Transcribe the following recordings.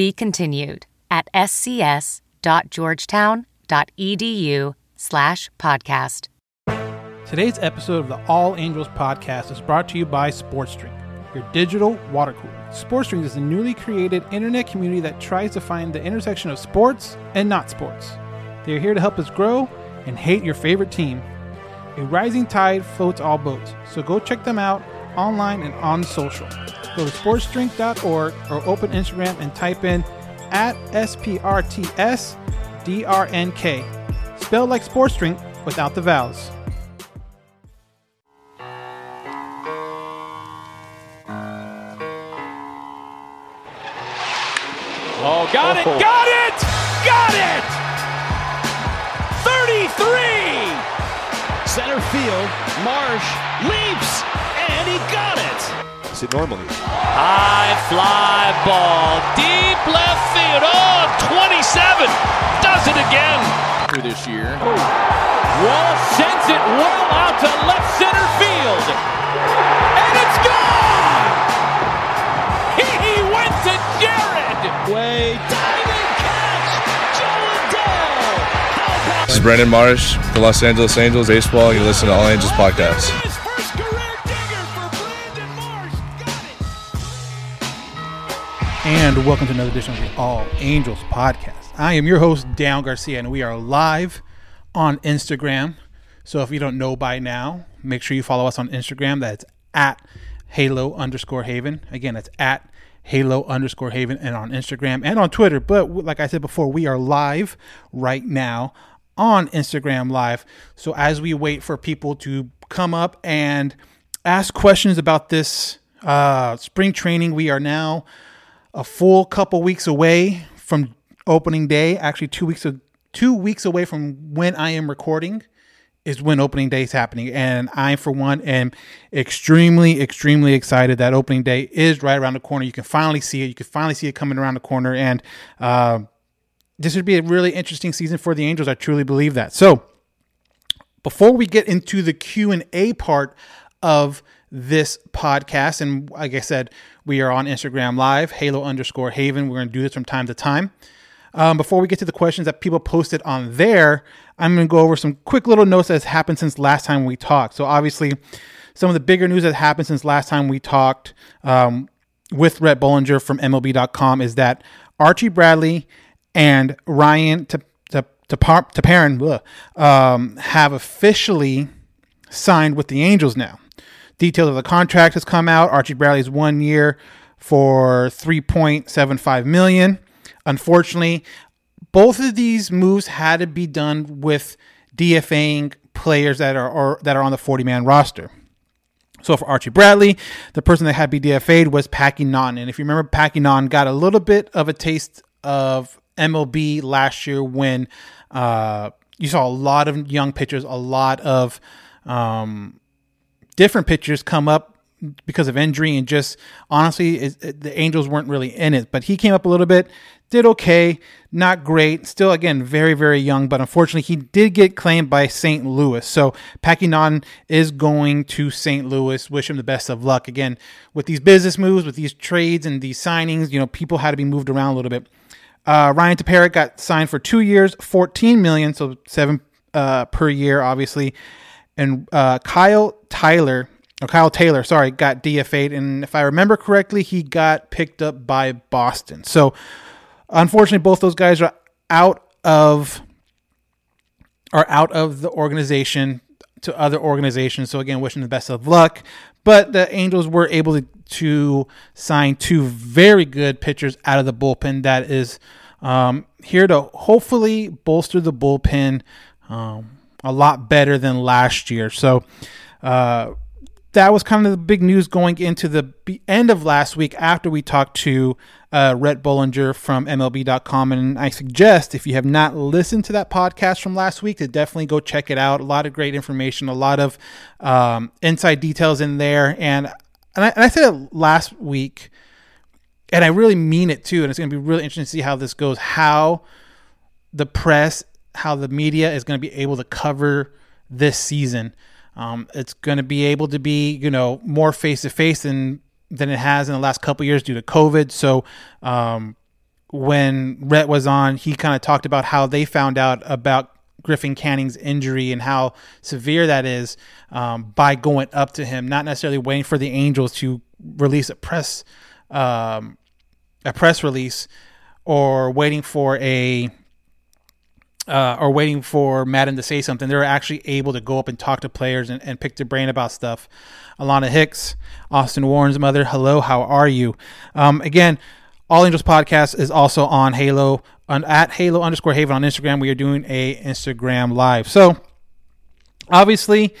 Be continued at scs.georgetown.edu slash podcast. Today's episode of the All Angels podcast is brought to you by SportsDrink, your digital water cooler. SportsDrink is a newly created internet community that tries to find the intersection of sports and not sports. They are here to help us grow and hate your favorite team. A rising tide floats all boats, so go check them out online and on social. Go to sportsdrink.org or open Instagram and type in at SPRTSDRNK. Spelled like sports drink without the vowels. Oh, got it, oh. got it, got it! 33! Center field, Marsh leaps, and he got it. it! Is it normally? High fly ball, deep left field. Oh, 27 does it again. Through this year. Walsh sends it well out to left center field. And it's gone! He went to Jared! Way diving catch, Jo Adell! This is Brandon Marsh, the Los Angeles Angels Baseball. You listen to All Angels Podcast. And welcome to another edition of the All Angels podcast. I am your host, Dan Garcia, and we are live on Instagram. So if you don't know by now, make sure you follow us on Instagram. That's at Halo underscore Haven. Again, that's at Halo underscore Haven and on Instagram and on Twitter. But like I said before, we are live right now on Instagram Live. So as we wait for people to come up and ask questions about this uh, spring training, we are now a full couple weeks away from opening day. Actually, two weeks of, two weeks away from when I am recording is when opening day is happening, and I, for one, am extremely, extremely excited that opening day is right around the corner. You can finally see it. You can finally see it coming around the corner, and uh, this would be a really interesting season for the Angels. I truly believe that. So, before we get into the q&a part of this podcast. And like i said we are on instagram live halo underscore haven. We're going to do this from time to time. Um, before we get to the questions that people posted on there i'm going to go over some quick little notes that has happened since last time we talked. So obviously some of the bigger news that happened since last time we talked um, with Rhett Bollinger from MLB.com is that Archie Bradley and Ryan to to to Tepera um, have officially signed with the Angels now. Details of the contract has come out. Archie Bradley's one year for 3.75 million. Unfortunately, both of these moves had to be done with DFAing players that are that are on the 40 man roster. So for Archie Bradley, the person that had to be DFA'd was Packy Naughton. And if you remember, Packy Naughton got a little bit of a taste of MLB last year when uh, you saw a lot of young pitchers, a lot of um, different pitchers come up because of injury and just honestly, it, the Angels weren't really in it. But he came up a little bit, did okay, not great. Still, again, very, very young, but unfortunately, he did get claimed by St. Louis. So Packy Naughton is going to St. Louis. Wish him the best of luck. Again, with these business moves, with these trades and these signings, you know, people had to be moved around a little bit. Uh, Ryan Tepera got signed for two years, 14 million, so seven uh, per year, obviously. And uh, Kyle Tyler, Kyle Taylor, sorry, got DFA'd. And if I remember correctly, he got picked up by Boston. So unfortunately, both those guys are out of are out of the organization to other organizations. So again, wishing the best of luck. But the Angels were able to, to sign two very good pitchers out of the bullpen. That is um, here to hopefully bolster the bullpen um, a lot better than last year. So uh, that was kind of the big news going into the end of last week after we talked to uh, Rhett Bollinger from MLB.com. And I suggest if you have not listened to that podcast from last week, to definitely go check it out. A lot of great information, a lot of um, inside details in there. And, and, I, and I said it last week, and I really mean it too. And it's going to be really interesting to see how this goes, how the press, how the media is going to be able to cover this season. Um, it's going to be able to be, you know, more face to face than than it has in the last couple years due to COVID. So, um, when Rhett was on, he kind of talked about how they found out about Griffin Canning's injury and how severe that is um, by going up to him, not necessarily waiting for the Angels to release a press um, a press release or waiting for a uh, or waiting for Maddon to say something. They're actually able to go up and talk to players and, and pick their brain about stuff. Alana Hicks, Austin Warren's mother. Hello, how are you? Um, again, All Angels podcast is also on Halo on at Halo underscore Haven on Instagram. We are doing a Instagram live. So obviously,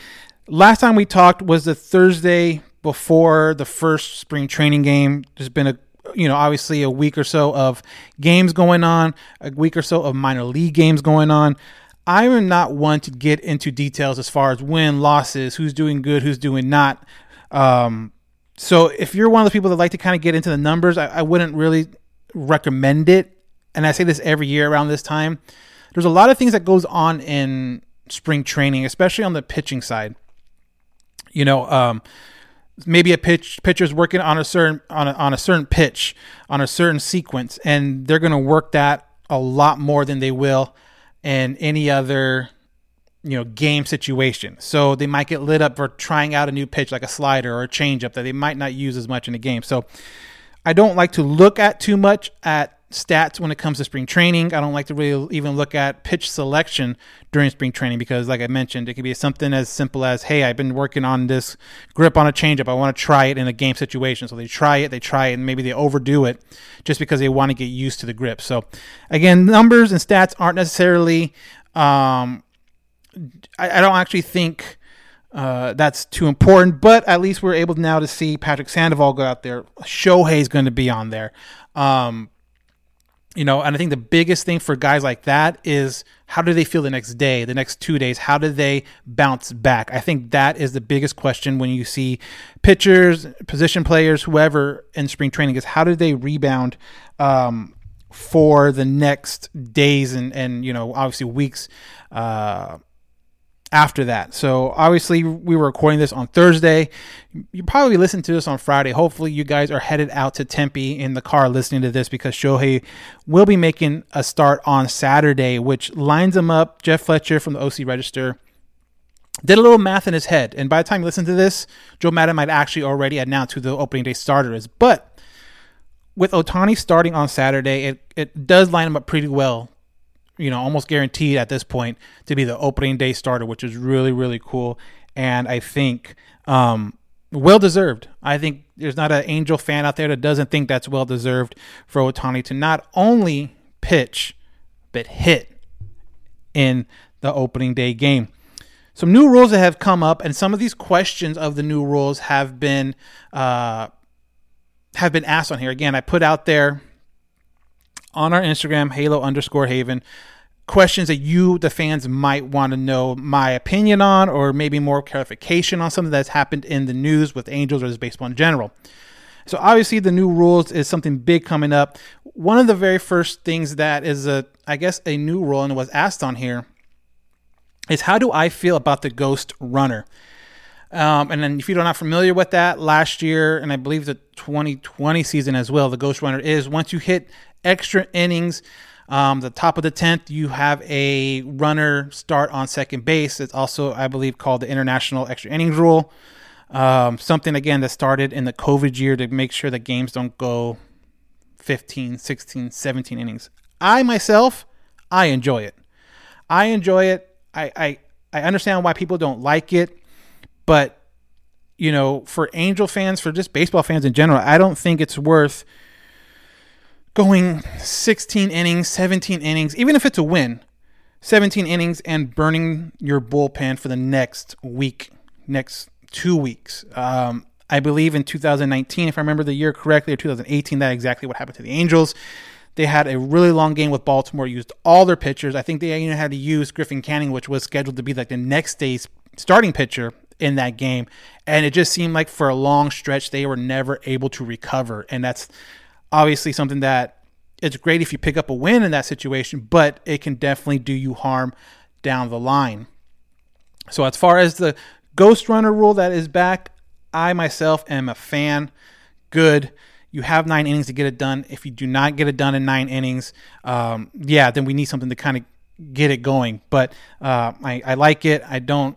last time we talked was the Thursday before the first spring training game. There's been a you know, obviously a week or so of games going on, a week or so of minor league games going on. I am not one to get into details as far as win, losses, who's doing good, who's doing not. Um, so if you're one of the people that like to kind of get into the numbers, I, I wouldn't really recommend it. And I say this every year around this time. There's a lot of things that goes on in spring training, especially on the pitching side. You know, um, maybe a pitch pitcher's working on a certain on a, on a certain pitch on a certain sequence and they're going to work that a lot more than they will in any other you know game situation. So they might get lit up for trying out a new pitch like a slider or a changeup that they might not use as much in a game. So i don't like to look at too much at stats when it comes to spring training. I don't like to really even look at pitch selection during spring training because, like I mentioned, it could be something as simple as, "Hey, I've been working on this grip on a changeup. I want to try it in a game situation." So they try it, they try it, and maybe they overdo it just because they want to get used to the grip. So, again, numbers and stats aren't necessarily. Um, I, I don't actually think. Uh, that's too important, but at least we're able now to see Patrick Sandoval go out there. Shohei's going to be on there. Um, you know, and I think the biggest thing for guys like that is how do they feel the next day, the next two days? How do they bounce back? I think that is the biggest question when you see pitchers, position players, whoever in spring training is how do they rebound um, for the next days and, and, you know, obviously weeks uh, after that. So obviously we were recording this on Thursday. You probably listen to this on Friday. Hopefully you guys are headed out to Tempe in the car listening to this because Shohei will be making a start on Saturday, which lines him up. Jeff Fletcher from the OC Register did a little math in his head, and by the time you listen to this, Joe Maddon might actually already announce who the opening day starter is. But with Ohtani starting on Saturday, it, it does line him up pretty well you know, almost guaranteed at this point to be the opening day starter, which is really, really cool. And I think um, well deserved. I think there's not an Angel fan out there that doesn't think that's well deserved for Ohtani to not only pitch, but hit in the opening day game. Some new rules that have come up, and some of these questions of the new rules have been uh, have been asked on here. Again, I put out there on our Instagram, Halo underscore Haven, questions that you, the fans, might want to know my opinion on, or maybe more clarification on something that's happened in the news with Angels or just baseball in general. So obviously, the new rules is something big coming up. One of the very first things that is a, I guess, a new rule and was asked on here is how do I feel about the ghost runner? Um, and then, if you're not familiar with that, last year, and I believe the 2020 season as well, the Ghost Runner is once you hit extra innings, um, the top of the 10th, you have a runner start on second base. It's also, I believe, called the International Extra Innings Rule. Um, something, again, that started in the COVID year to make sure that games don't go 15, 16, 17 innings. I myself, I enjoy it. I enjoy it. I, I, I understand why people don't like it, but you know, for Angel fans, for just baseball fans in general, I don't think it's worth going 16 innings, 17 innings, even if it's a win, 17 innings and burning your bullpen for the next week, next two weeks. Um, I believe in 2019, if I remember the year correctly, or 2018, that exactly what happened to the Angels. They had a really long game with Baltimore, used all their pitchers. I think they even had to use Griffin Canning, which was scheduled to be like the next day's starting pitcher in that game. And it just seemed like for a long stretch, they were never able to recover. And that's obviously something that it's great if you pick up a win in that situation, but it can definitely do you harm down the line. So, as far as the ghost runner rule that is back, I myself am a fan. Good. You have nine innings to get it done. If you do not get it done in nine innings, um, yeah, then we need something to kind of get it going. But uh, I, I like it. I don't.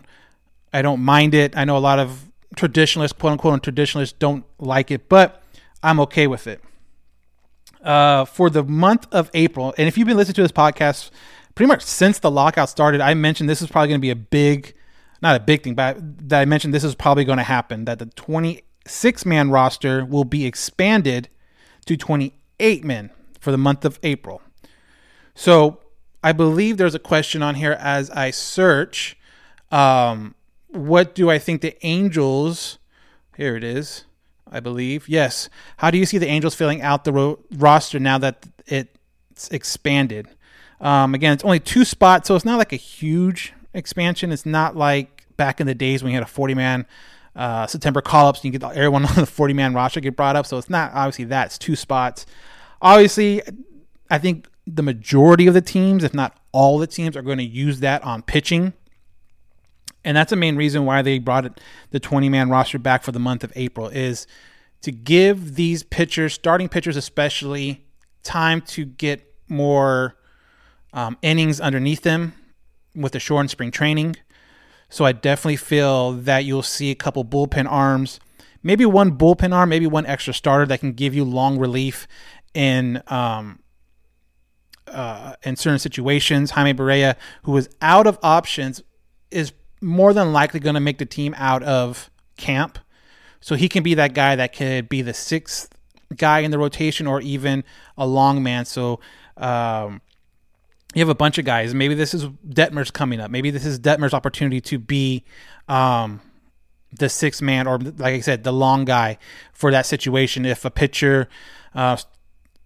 I don't mind it. I know a lot of traditionalists, quote unquote, traditionalists don't like it, but I'm okay with it. Uh, for the month of April, and if you've been listening to this podcast pretty much since the lockout started, I mentioned this is probably going to be a big, not a big thing, but that I mentioned this is probably going to happen. That the 26 man roster will be expanded to 28 men for the month of April. So I believe there's a question on here as I search. Um, what do I think the Angels? Here it is, I believe. Yes. How do you see the Angels filling out the ro- roster now that it's expanded? Um, again, it's only two spots, so it's not like a huge expansion. It's not like back in the days when you had a 40 man uh, September call ups and you get everyone on the 40 man roster get brought up. So it's not obviously that. It's two spots. Obviously, I think the majority of the teams, if not all the teams, are going to use that on pitching. And that's the main reason why they brought it, the 20 man roster back for the month of April is to give these pitchers, starting pitchers especially, time to get more um, innings underneath them with the short spring training. So I definitely feel that you'll see a couple bullpen arms, maybe one bullpen arm, maybe one extra starter that can give you long relief in um, uh, in certain situations. Jaime Barria, who was out of options, is more than likely going to make the team out of camp. So he can be that guy that could be the sixth guy in the rotation or even a long man. So um, you have a bunch of guys. Maybe this is Detmer's coming up. Maybe this is Detmer's opportunity to be um, the sixth man or, like I said, the long guy for that situation. If a pitcher, uh,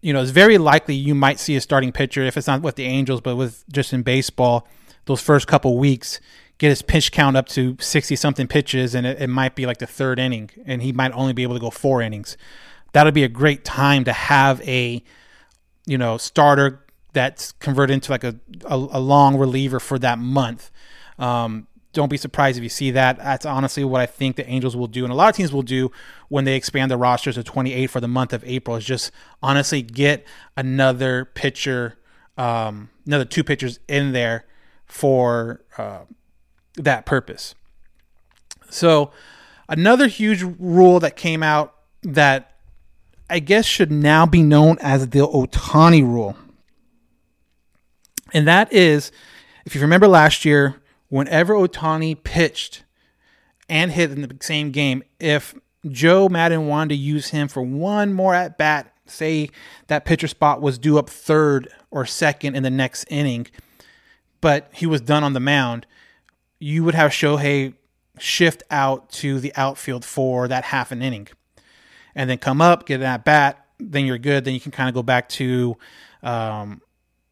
you know, it's very likely you might see a starting pitcher if it's not with the Angels, but with just in baseball, those first couple weeks get his pitch count up to 60 something pitches and it, it, might be like the third inning and he might only be able to go four innings. That'll be a great time to have a you know starter that's converted into like a, a, a long reliever for that month. Um, don't be surprised if you see that. That's honestly what i think the angels will do and a lot of teams will do when they expand their rosters to 28 for the month of april is just honestly get another pitcher um, another two pitchers in there for uh, that purpose. So, another huge rule that came out that I guess should now be known as the Ohtani rule. And that is, if you remember last year, whenever Ohtani pitched and hit in the same game, if Joe Maddon wanted to use him for one more at bat, say that pitcher spot was due up third or second in the next inning, but he was done on the mound, you would have Shohei shift out to the outfield for that half an inning and then come up, get an at bat, then you're good. Then you can kind of go back to um,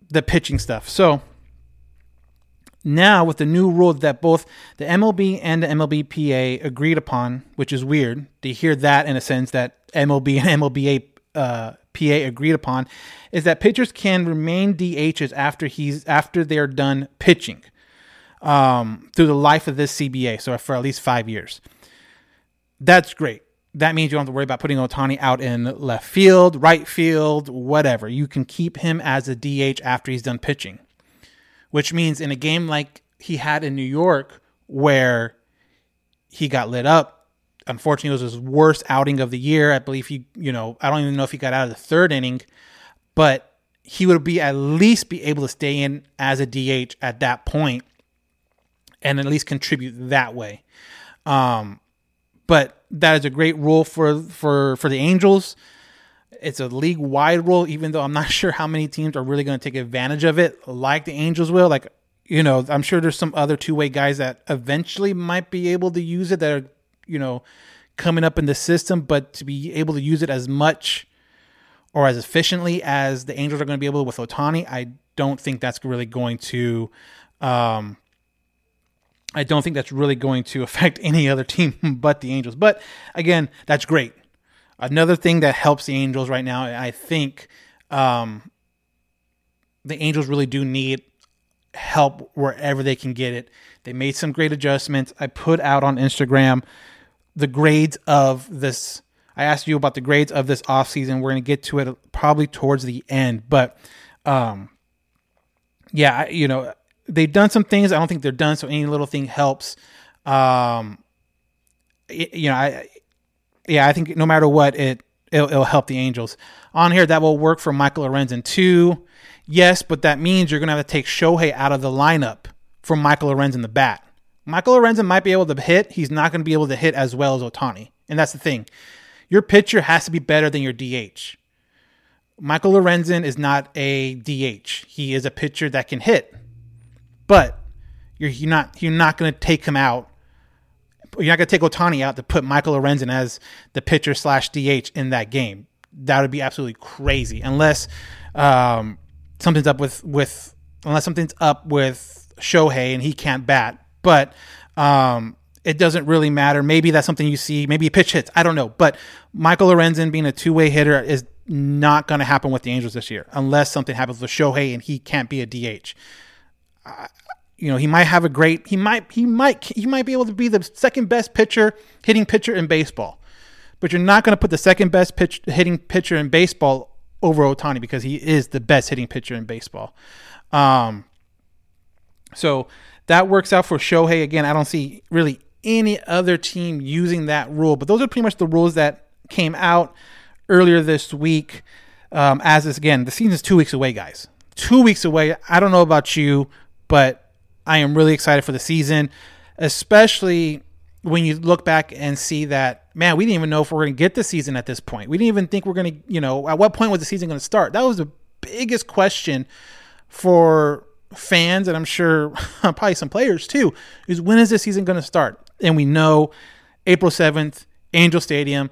the pitching stuff. So now with the new rule that both the MLB and the MLBPA agreed upon, which is weird to hear that in a sense that MLB and MLBA uh, PA agreed upon, is that pitchers can remain DHs after he's after they're done pitching um, through the life of this CBA, so for at least five years. That's great. That means you don't have to worry about putting Ohtani out in left field, right field, whatever. You can keep him as a DH after he's done pitching, which means in a game like he had in New York, where he got lit up. Unfortunately, it was his worst outing of the year. I believe he, you know, I don't even know if he got out of the third inning, but he would be at least be able to stay in as a DH at that point and at least contribute that way. Um, but that is a great rule for for for the Angels. It's a league wide rule, even though I'm not sure how many teams are really going to take advantage of it, like the Angels will. Like, you know, I'm sure there's some other two way guys that eventually might be able to use it that are you know, coming up in the system, but to be able to use it as much or as efficiently as the Angels are going to be able with Ohtani, I don't think that's really going to. Um, I don't think that's really going to affect any other team but the Angels. But again, that's great. Another thing that helps the Angels right now, I think um, the Angels really do need help wherever they can get it. They made some great adjustments. I put out on Instagram the grades of this. I asked you about the grades of this offseason. We're going to get to it probably towards the end. But um, yeah, you know, they've done some things. I don't think they're done. So any little thing helps. Um, you know, I, yeah, I think no matter what, it it'll, it'll, help the Angels. On here, that will work for Michael Lorenzen too. Yes, but that means you're to have to take Shohei out of the lineup for Michael Lorenzen the bat. Michael Lorenzen might be able to hit. He's not going to be able to hit as well as Ohtani. And that's the thing. Your pitcher has to be better than your DH. Michael Lorenzen is not a DH. He is a pitcher that can hit. But you're, you're not you're not going to take him out. You're not going to take Ohtani out to put Michael Lorenzen as the pitcher slash DH in that game. That would be absolutely crazy, unless um, something's up with with unless something's up with Shohei and he can't bat. But um, it doesn't really matter. Maybe that's something you see. Maybe pitch hits. I don't know. But Michael Lorenzen being a two way hitter is not going to happen with the Angels this year unless something happens with Shohei and he can't be a DH you know, he might have a great he might he might he might be able to be the second best pitcher hitting pitcher in baseball. But you're not going to put the second best pitch hitting pitcher in baseball over Ohtani because he is the best hitting pitcher in baseball. Um, so that works out for Shohei. Again, I don't see really any other team using that rule, but those are pretty much the rules that came out earlier this week. Um, as is again, the season's two weeks away, guys. Two weeks away. I don't know about you, but I am really excited for the season, especially when you look back and see that, man, we didn't even know if we are going to get the season at this point. We didn't even think we are going to, you know, at what point was the season going to start? That was the biggest question for fans, and I'm sure probably some players too, is when is this season going to start? And we know April 7th, Angel Stadium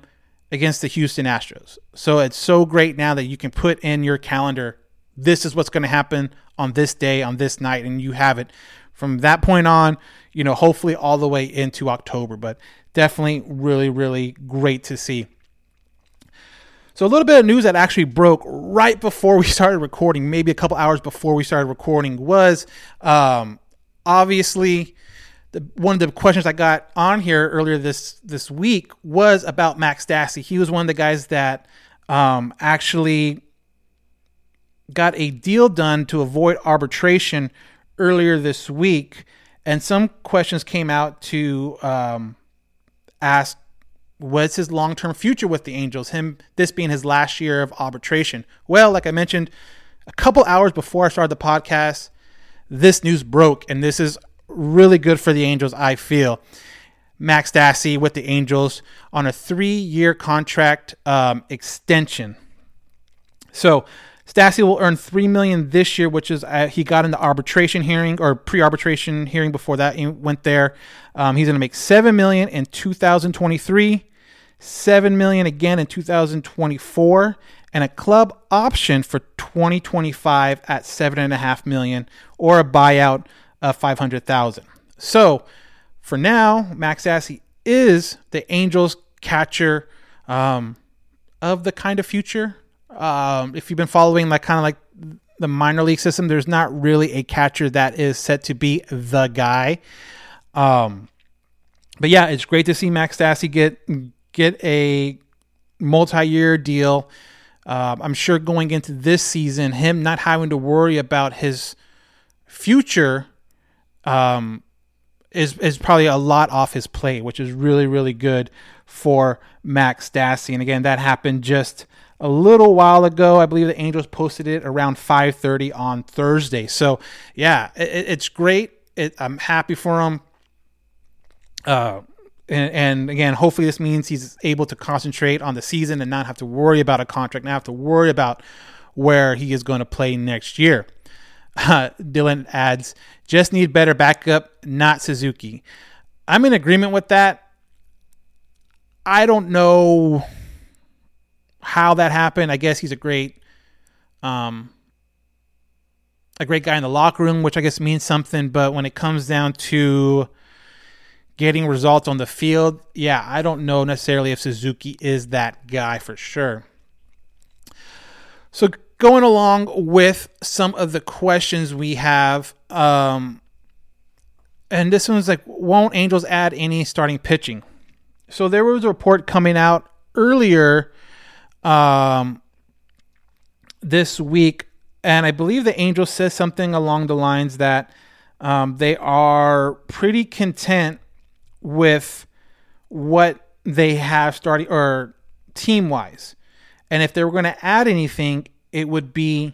against the Houston Astros. So it's so great now that you can put in your calendar this is what's going to happen on this day, on this night, and you have it from that point on, you know, hopefully all the way into October. But definitely really, really great to see. So, a little bit of news that actually broke right before we started recording, maybe a couple hours before we started recording, was um, obviously one of the questions I got on here earlier this this week was about Max Stassi. He was one of the guys that um, actually got a deal done to avoid arbitration earlier this week, and some questions came out to um, ask what's his long term future with the Angels, him this being his last year of arbitration. Well, like I mentioned, a couple hours before I started the podcast, this news broke, and this is really good for the Angels, I feel. Max Stassi with the Angels on a three year contract um, extension. So Stassi will earn three million this year, which is uh, he got in the arbitration hearing or pre-arbitration hearing before that he went there. Um, he's going to make seven million in 2023, seven million again in 2024, and a club option for 2025 at seven and a half million or a buyout of 500,000. So for now, Max Stassi is the Angels catcher um, of the kind of future um, if you've been following like kind of like the minor league system, there's not really a catcher that is set to be the guy. Um, but yeah, it's great to see Max Stassi get get a multi-year deal. Uh, I'm sure going into this season, him not having to worry about his future um, is is probably a lot off his plate, which is really really good for Max Stassi. And again, that happened just a little while ago. I believe the Angels posted it around 5:30 on Thursday. So yeah, it, it's great. It, I'm happy for him. Uh, and, and, again, hopefully this means he's able to concentrate on the season and not have to worry about a contract, not have to worry about where he is going to play next year. Uh, Dylan adds, just need better backup, not Suzuki. I'm in agreement with that. I don't know how that happened. I guess he's a great, um, a great guy in the locker room, which I guess means something. But when it comes down to getting results on the field, yeah, I don't know necessarily if Suzuki is that guy for sure. So going along with some of the questions we have, um, and this one's like, won't Angels add any starting pitching? So there was a report coming out earlier um, this week, and I believe the angel says something along the lines that um, they are pretty content with what they have starting or team wise. And if they were going to add anything, it would be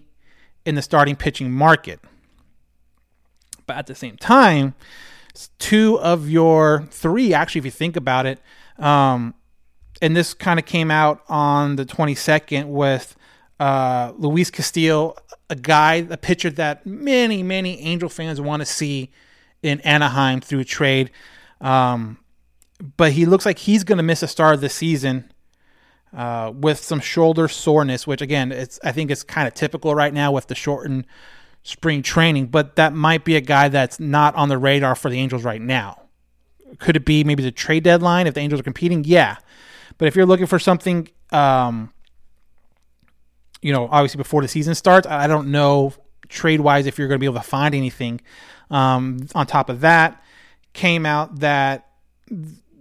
in the starting pitching market. But at the same time, two of your three, actually, if you think about it, um, and this kind of came out on the 22nd with uh, Luis Castillo, a guy, a pitcher that many, many Angel fans want to see in Anaheim through trade. Um, but he looks like he's going to miss a start of the season uh, with some shoulder soreness, which again, it's I think it's kind of typical right now with the shortened spring training. But that might be a guy that's not on the radar for the Angels right now. Could it be maybe the trade deadline if the Angels are competing? Yeah, but if you're looking for something, um, you know, obviously before the season starts, I don't know trade wise if you're going to be able to find anything. Um, on top of that, came out that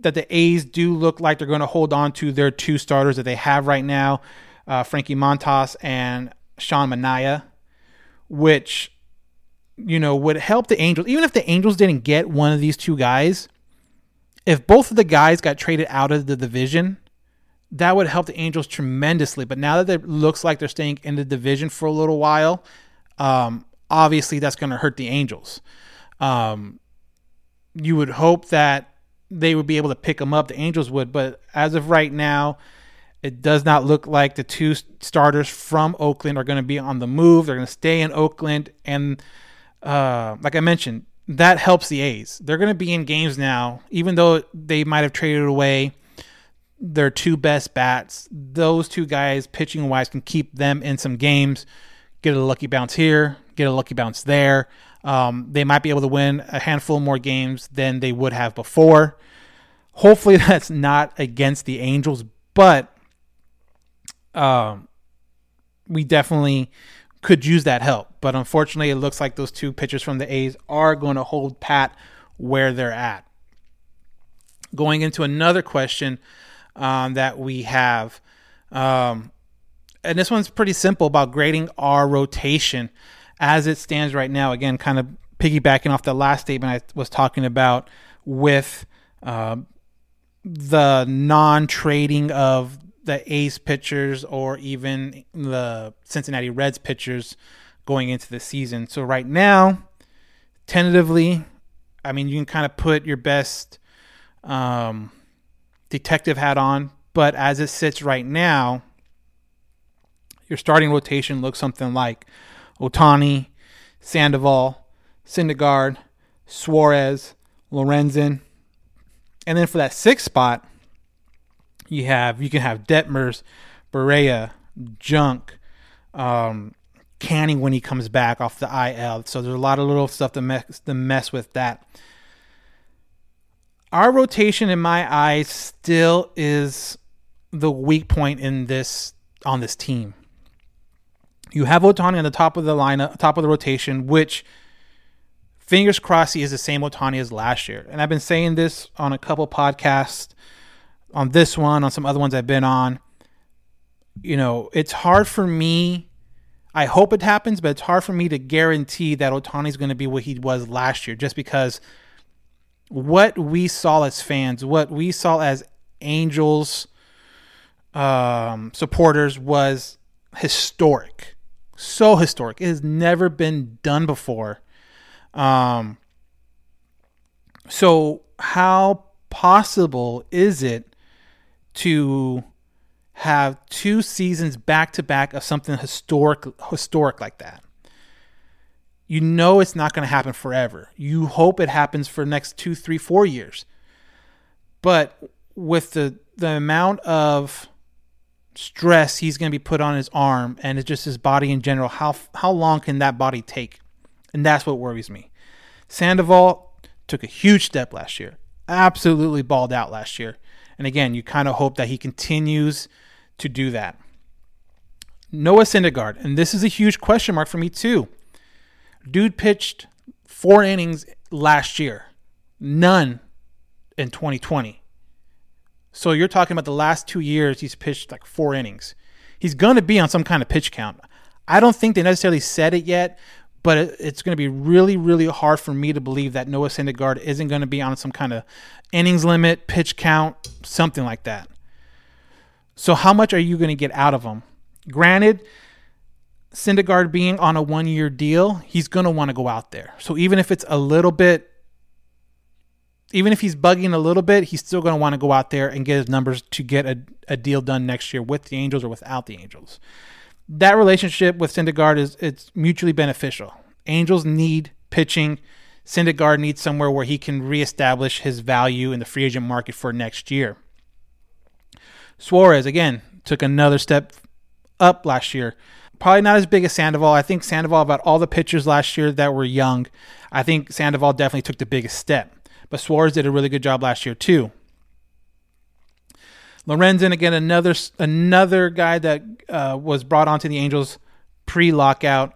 that the A's do look like they're going to hold on to their two starters that they have right now, uh, Frankie Montas and Sean Manaea, which you know would help the Angels. Even if the Angels didn't get one of these two guys, if both of the guys got traded out of the division, that would help the Angels tremendously. But now that it looks like they're staying in the division for a little while, um, obviously that's going to hurt the Angels. Um, you would hope that they would be able to pick them up. The Angels would, but as of right now, it does not look like the two starters from Oakland are going to be on the move. They're going to stay in Oakland, and uh, like I mentioned, that helps the A's. They're going to be in games now, even though they might have traded away their two best bats. Those two guys, pitching wise, can keep them in some games. Get a lucky bounce here, get a lucky bounce there. Um, they might be able to win a handful more games than they would have before. Hopefully, that's not against the Angels, but um, we definitely could use that help. But unfortunately, it looks like those two pitchers from the A's are going to hold pat where they're at. Going into another question um, that we have. Um, and this one's pretty simple about grading our rotation as it stands right now. Again, kind of piggybacking off the last statement I was talking about with uh, the non trading of the A's pitchers or even the Cincinnati Reds pitchers going into the season. So, right now, tentatively, I mean, you can kind of put your best um, detective hat on, but as it sits right now, your starting rotation looks something like Ohtani, Sandoval, Syndergaard, Suarez, Lorenzen. And then for that sixth spot, you have you can have Detmers, Barria, Junk, um, Canning when he comes back off the IL. So there's a lot of little stuff to mess to mess with that. Our rotation, in my eyes, still is the weak point in this on this team. You have Ohtani on the top of the lineup, uh, top of the rotation, which fingers crossed he is the same Ohtani as last year. And I've been saying this on a couple podcasts, on this one, on some other ones I've been on. You know, it's hard for me. I hope it happens, but it's hard for me to guarantee that Ohtani is going to be what he was last year, just because what we saw as fans, what we saw as Angels um, supporters was historic so historic. It has never been done before. Um, so how possible is it to have two seasons back to back of something historic historic like that? You know it's not going to happen forever. You hope it happens for next two, three, four years. But with the the amount of stress he's going to be put on his arm and it's just his body in general. How how long can that body take? And that's what worries me. Sandoval took a huge step last year. Absolutely balled out last year. And again, you kind of hope that he continues to do that. Noah Syndergaard, and this is a huge question mark for me too. Dude pitched four innings last year, none in 2020. So you're talking about the last two years, he's pitched like four innings. He's going to be on some kind of pitch count. I don't think they necessarily said it yet, but it's going to be really, really hard for me to believe that Noah Syndergaard isn't going to be on some kind of innings limit, pitch count, something like that. So how much are you going to get out of him? Granted, Syndergaard being on a one-year deal, he's going to want to go out there. So even if it's a little bit even if he's bugging a little bit, he's still going to want to go out there and get his numbers to get a, a deal done next year with the Angels or without the Angels. That relationship with Syndergaard is it's mutually beneficial. Angels need pitching. Syndergaard needs somewhere where he can reestablish his value in the free agent market for next year. Suarez again took another step up last year. Probably not as big as Sandoval. I think Sandoval about all the pitchers last year that were young. I think Sandoval definitely took the biggest step. But Suarez did a really good job last year too. Lorenzen again, another another guy that uh, was brought onto the Angels pre-lockout.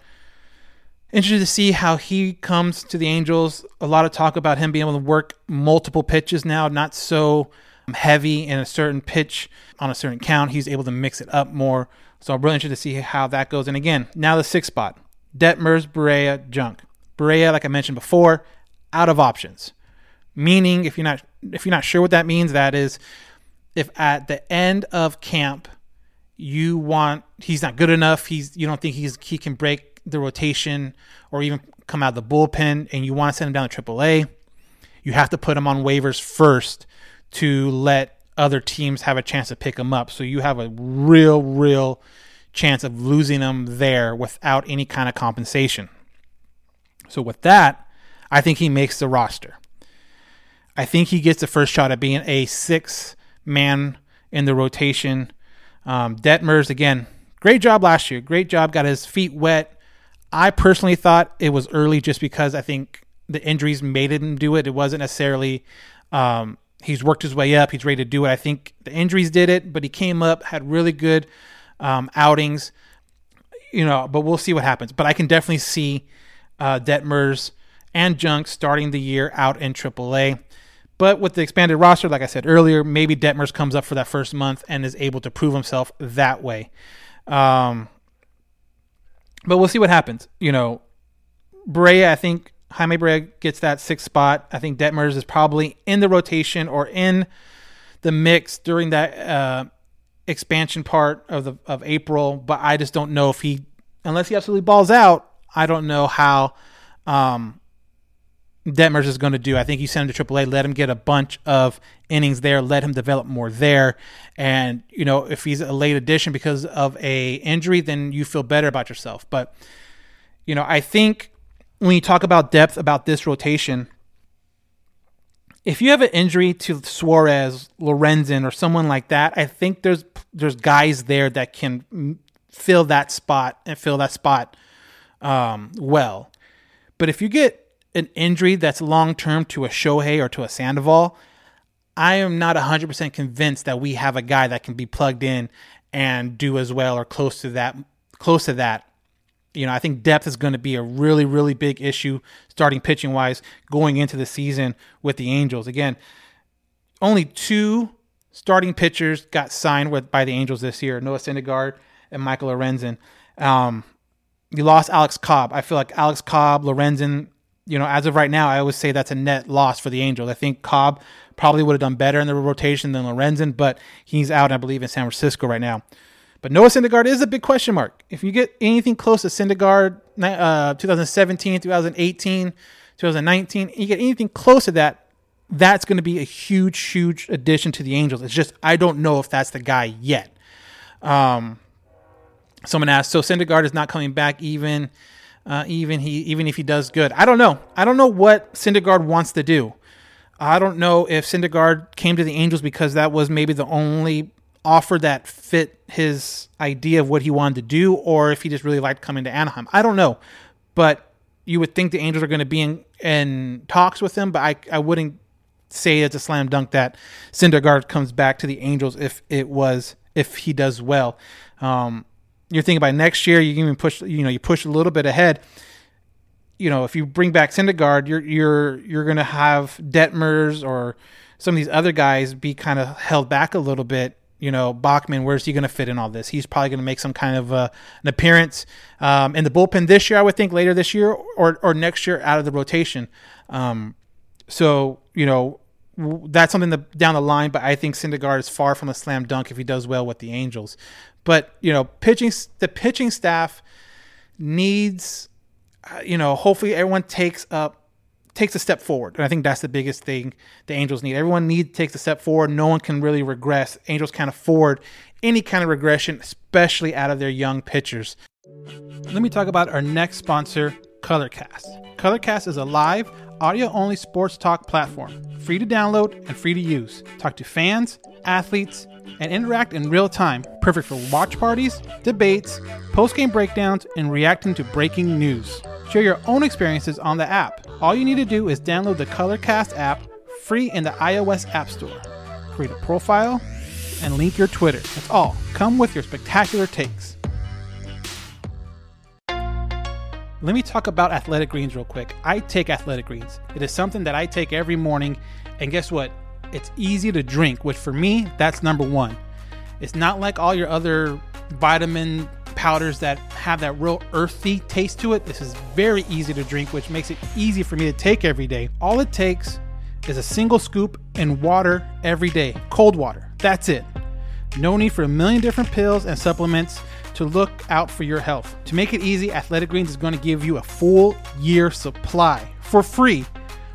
Interested to see how he comes to the Angels. A lot of talk about him being able to work multiple pitches now, not so heavy in a certain pitch on a certain count. He's able to mix it up more. So I'm really interested to see how that goes. And again, now the sixth spot: Detmers, Barria, Junk. Barria, like I mentioned before, out of options. Meaning, if you're not if you're not sure what that means, that is if at the end of camp you want he's not good enough, he's you don't think he's he can break the rotation or even come out of the bullpen, and you want to send him down to AAA, you have to put him on waivers first to let other teams have a chance to pick them up. So you have a real, real chance of losing them there without any kind of compensation. So with that, I think he makes the roster. I think he gets the first shot at being a six man in the rotation. Um, Detmers, again, great job last year. Great job. Got his feet wet. I personally thought it was early just because I think the injuries made him do it. It wasn't necessarily um, he's worked his way up. He's ready to do it. I think the injuries did it, but he came up, had really good um, outings. You know, but we'll see what happens. But I can definitely see uh, Detmers and Junk starting the year out in AAA. But with the expanded roster, like I said earlier, maybe Detmers comes up for that first month and is able to prove himself that way. Um, but we'll see what happens. You know, Barria, I think Jaime Barria gets that sixth spot. I think Detmers is probably in the rotation or in the mix during that uh, expansion part of the of April. But I just don't know if he, unless he absolutely balls out, I don't know how um, Detmers is going to do. I think you send him to AAA, let him get a bunch of innings there, let him develop more there. And you know, if he's a late addition because of a injury, then you feel better about yourself. But you know, I think when you talk about depth about this rotation, if you have an injury to Suarez, Lorenzen, or someone like that, I think there's there's guys there that can fill that spot and fill that spot um, well. But if you get an injury that's long term to a Shohei or to a Sandoval, I am not 100% convinced that we have a guy that can be plugged in and do as well or close to that close to that. You know, I think depth is going to be a really really big issue starting pitching wise going into the season with the Angels. Again, only two starting pitchers got signed with by the Angels this year, Noah Syndergaard and Michael Lorenzen. Um, you lost Alex Cobb. I feel like Alex Cobb, Lorenzen, you know, as of right now, I always say that's a net loss for the Angels. I think Cobb probably would have done better in the rotation than Lorenzen, but he's out, I believe, in San Francisco right now. But Noah Syndergaard is a big question mark. If you get anything close to Syndergaard, uh, 2017, 2018, 2019, you get anything close to that, that's going to be a huge, huge addition to the Angels. It's just I don't know if that's the guy yet. Um, someone asked, so Syndergaard is not coming back even uh, even he even if he does good. I don't know. I don't know what Syndergaard wants to do. I don't know if Syndergaard came to the Angels because that was maybe the only offer that fit his idea of what he wanted to do, or if he just really liked coming to Anaheim. I don't know, but you would think the Angels are going to be in, in talks with him, but I, I wouldn't say it's a slam dunk that Syndergaard comes back to the Angels if it was if he does well. Um, you're thinking about next year, you even push you know you push a little bit ahead. You know, if you bring back Syndergaard, you're you're you're going to have Detmers or some of these other guys be kind of held back a little bit you know, Bachman, where's he going to fit in all this? He's probably going to make some kind of uh, an appearance um, in the bullpen this year, I would think, later this year or, or next year out of the rotation. Um, so, you know, that's something that down the line, but I think Syndergaard is far from a slam dunk if he does well with the Angels. But, you know, pitching, the pitching staff needs, uh, you know, hopefully everyone takes up takes a step forward. And I think that's the biggest thing the Angels need. Everyone needs takes a step forward. No one can really regress. Angels can't afford any kind of regression, especially out of their young pitchers. Let me talk about our next sponsor, Colorcast. Colorcast is a live, audio only sports talk platform, free to download and free to use. Talk to fans, athletes, and interact in real time. Perfect for watch parties, debates, post game breakdowns, and reacting to breaking news. Share your own experiences on the app. All you need to do is download the Colorcast app free in the iOS App Store. Create a profile and link your Twitter. That's all. Come with your spectacular takes. Let me talk about athletic greens real quick. I take athletic greens. It is something that I take every morning, and guess what? It's easy to drink, which for me, that's number one. It's not like all your other vitamin powders that have that real earthy taste to it. This is very easy to drink, which makes it easy for me to take every day. All it takes is a single scoop in water every day, cold water. That's it. No need for a million different pills and supplements to look out for your health. To make it easy, Athletic Greens is going to give you a full year supply for free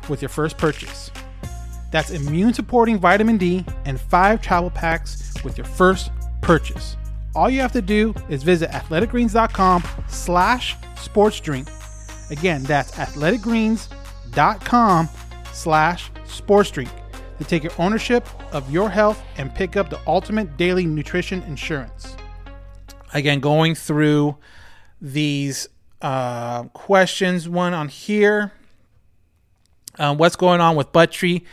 with your first purchase. That's immune supporting vitamin D and five travel packs with your first purchase. All you have to do is visit athleticgreens.com slash sports drink. Again, that's athleticgreens.com slash sports drink to take your ownership of your health and pick up the ultimate daily nutrition insurance. Again, going through these uh, questions, one on here. Um, what's going on with Buttrey?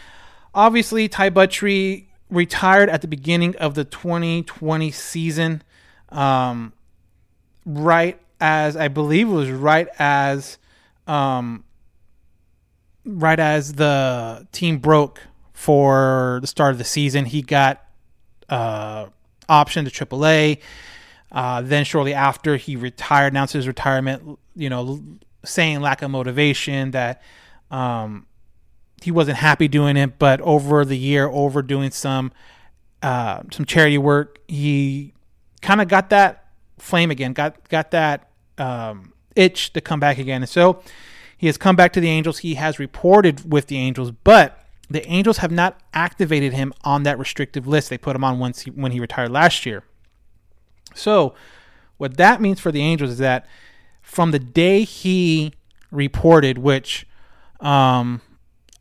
Obviously, Ty Buttrey retired at the beginning of the 2020 season, um, right as I believe it was right as, um, right as the team broke for the start of the season. He got uh, option to AAA. Uh, then shortly after, he retired, announced his retirement. You know, saying lack of motivation that um, he wasn't happy doing it, but over the year, over doing some uh, some charity work, he kind of got that flame again, got got that um, itch to come back again, and so he has come back to the Angels. He has reported with the Angels, but the Angels have not activated him on that restrictive list. They put him on once he, when he retired last year. So, what that means for the Angels is that from the day he reported, which um,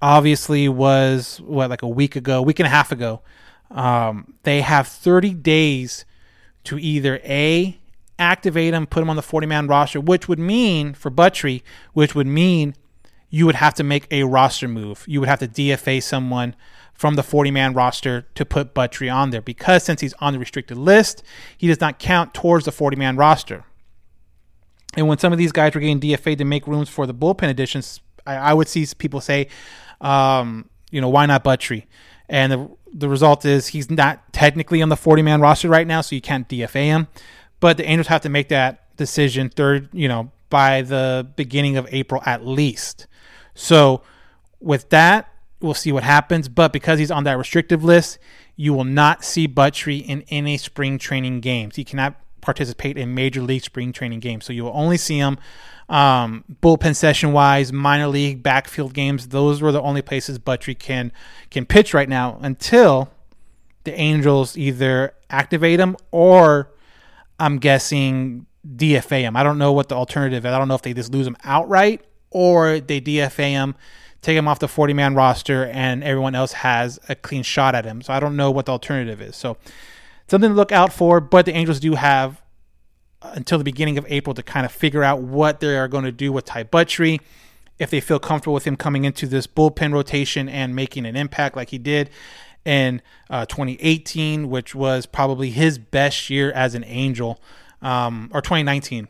obviously was what like a week ago, week and a half ago. Um, they have 30 days to either a activate him, put him on the 40 man roster, which would mean for Buttrey, which would mean you would have to make a roster move. You would have to DFA someone from the 40 man roster to put Buttrey on there because since he's on the restricted list, he does not count towards the 40 man roster. And when some of these guys were getting DFA to make rooms for the bullpen additions, I would see people say, um, you know, why not Buttrey? And the the result is he's not technically on the 40 man roster right now, so you can't DFA him. But the Angels have to make that decision third, you know, by the beginning of April at least. So with that, we'll see what happens. But because he's on that restrictive list, you will not see Buttrey in any spring training games. He cannot participate in major league spring training games. So you will only see him um, bullpen session wise, minor league backfield games. Those were the only places Buttrey can can pitch right now until the Angels either activate him or I'm guessing DFA him. I don't know what the alternative is. I don't know if they just lose him outright or they DFA him, take him off the 40 man roster, and everyone else has a clean shot at him. So I don't know what the alternative is. So something to look out for. But the Angels do have until the beginning of April to kind of figure out what they are going to do with Ty Buttrey. If they feel comfortable with him coming into this bullpen rotation and making an impact like he did in uh, 2018, which was probably his best year as an Angel, um, or 2019.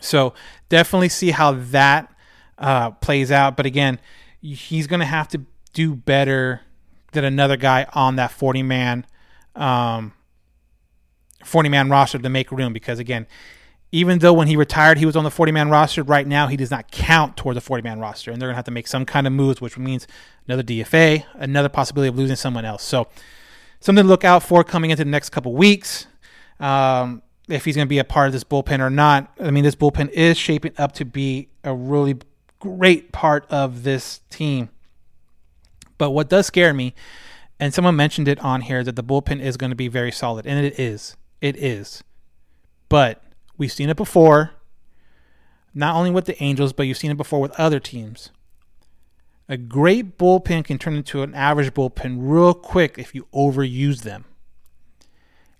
So definitely see how that uh, plays out. But again, he's going to have to do better than another guy on that 40 man um, 40 man roster to make room because again even though when he retired he was on the 40 man roster right now he does not count toward the 40 man roster and they're going to have to make some kind of moves which means another dfa another possibility of losing someone else. So something to look out for coming into the next couple weeks um, if he's going to be a part of this bullpen or not. I mean this bullpen is shaping up to be a really great part of this team. But what does scare me and someone mentioned it on here that the bullpen is going to be very solid and it is it is. But we've seen it before, not only with the Angels, but you've seen it before with other teams. A great bullpen can turn into an average bullpen real quick if you overuse them.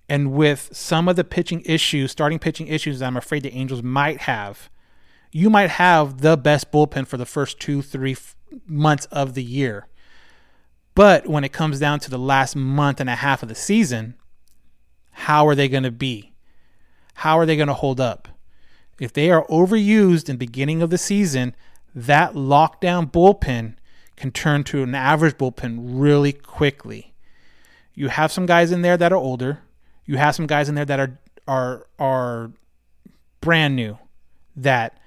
And with some of the pitching issues, starting pitching issues that I'm afraid the Angels might have, you might have the best bullpen for the first two, three f- months of the year. But when it comes down to the last month and a half of the season, how are they going to be? How are they going to hold up? If they are overused in beginning of the season, that lockdown bullpen can turn to an average bullpen really quickly. You have some guys in there that are older. You have some guys in there that are are are brand new that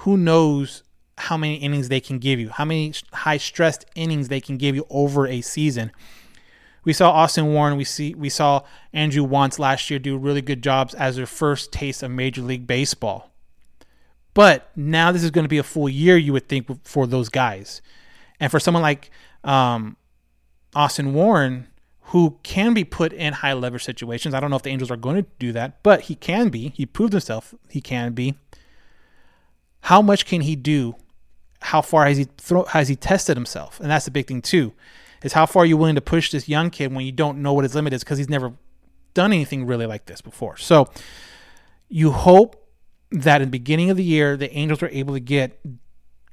who knows how many innings they can give you, how many high stressed innings they can give you over a season. We saw Austin Warren. We see we saw Andrew Wantz last year do really good jobs as their first taste of Major League Baseball. But now this is going to be a full year, you would think, for those guys, and for someone like um, Austin Warren, who can be put in high leverage situations. I don't know if the Angels are going to do that, but he can be. He proved himself. He can be. How much can he do? How far has he throw, has he tested himself? And that's the big thing too is how far are you willing to push this young kid when you don't know what his limit is because he's never done anything really like this before. So you hope that in the beginning of the year the Angels are able to get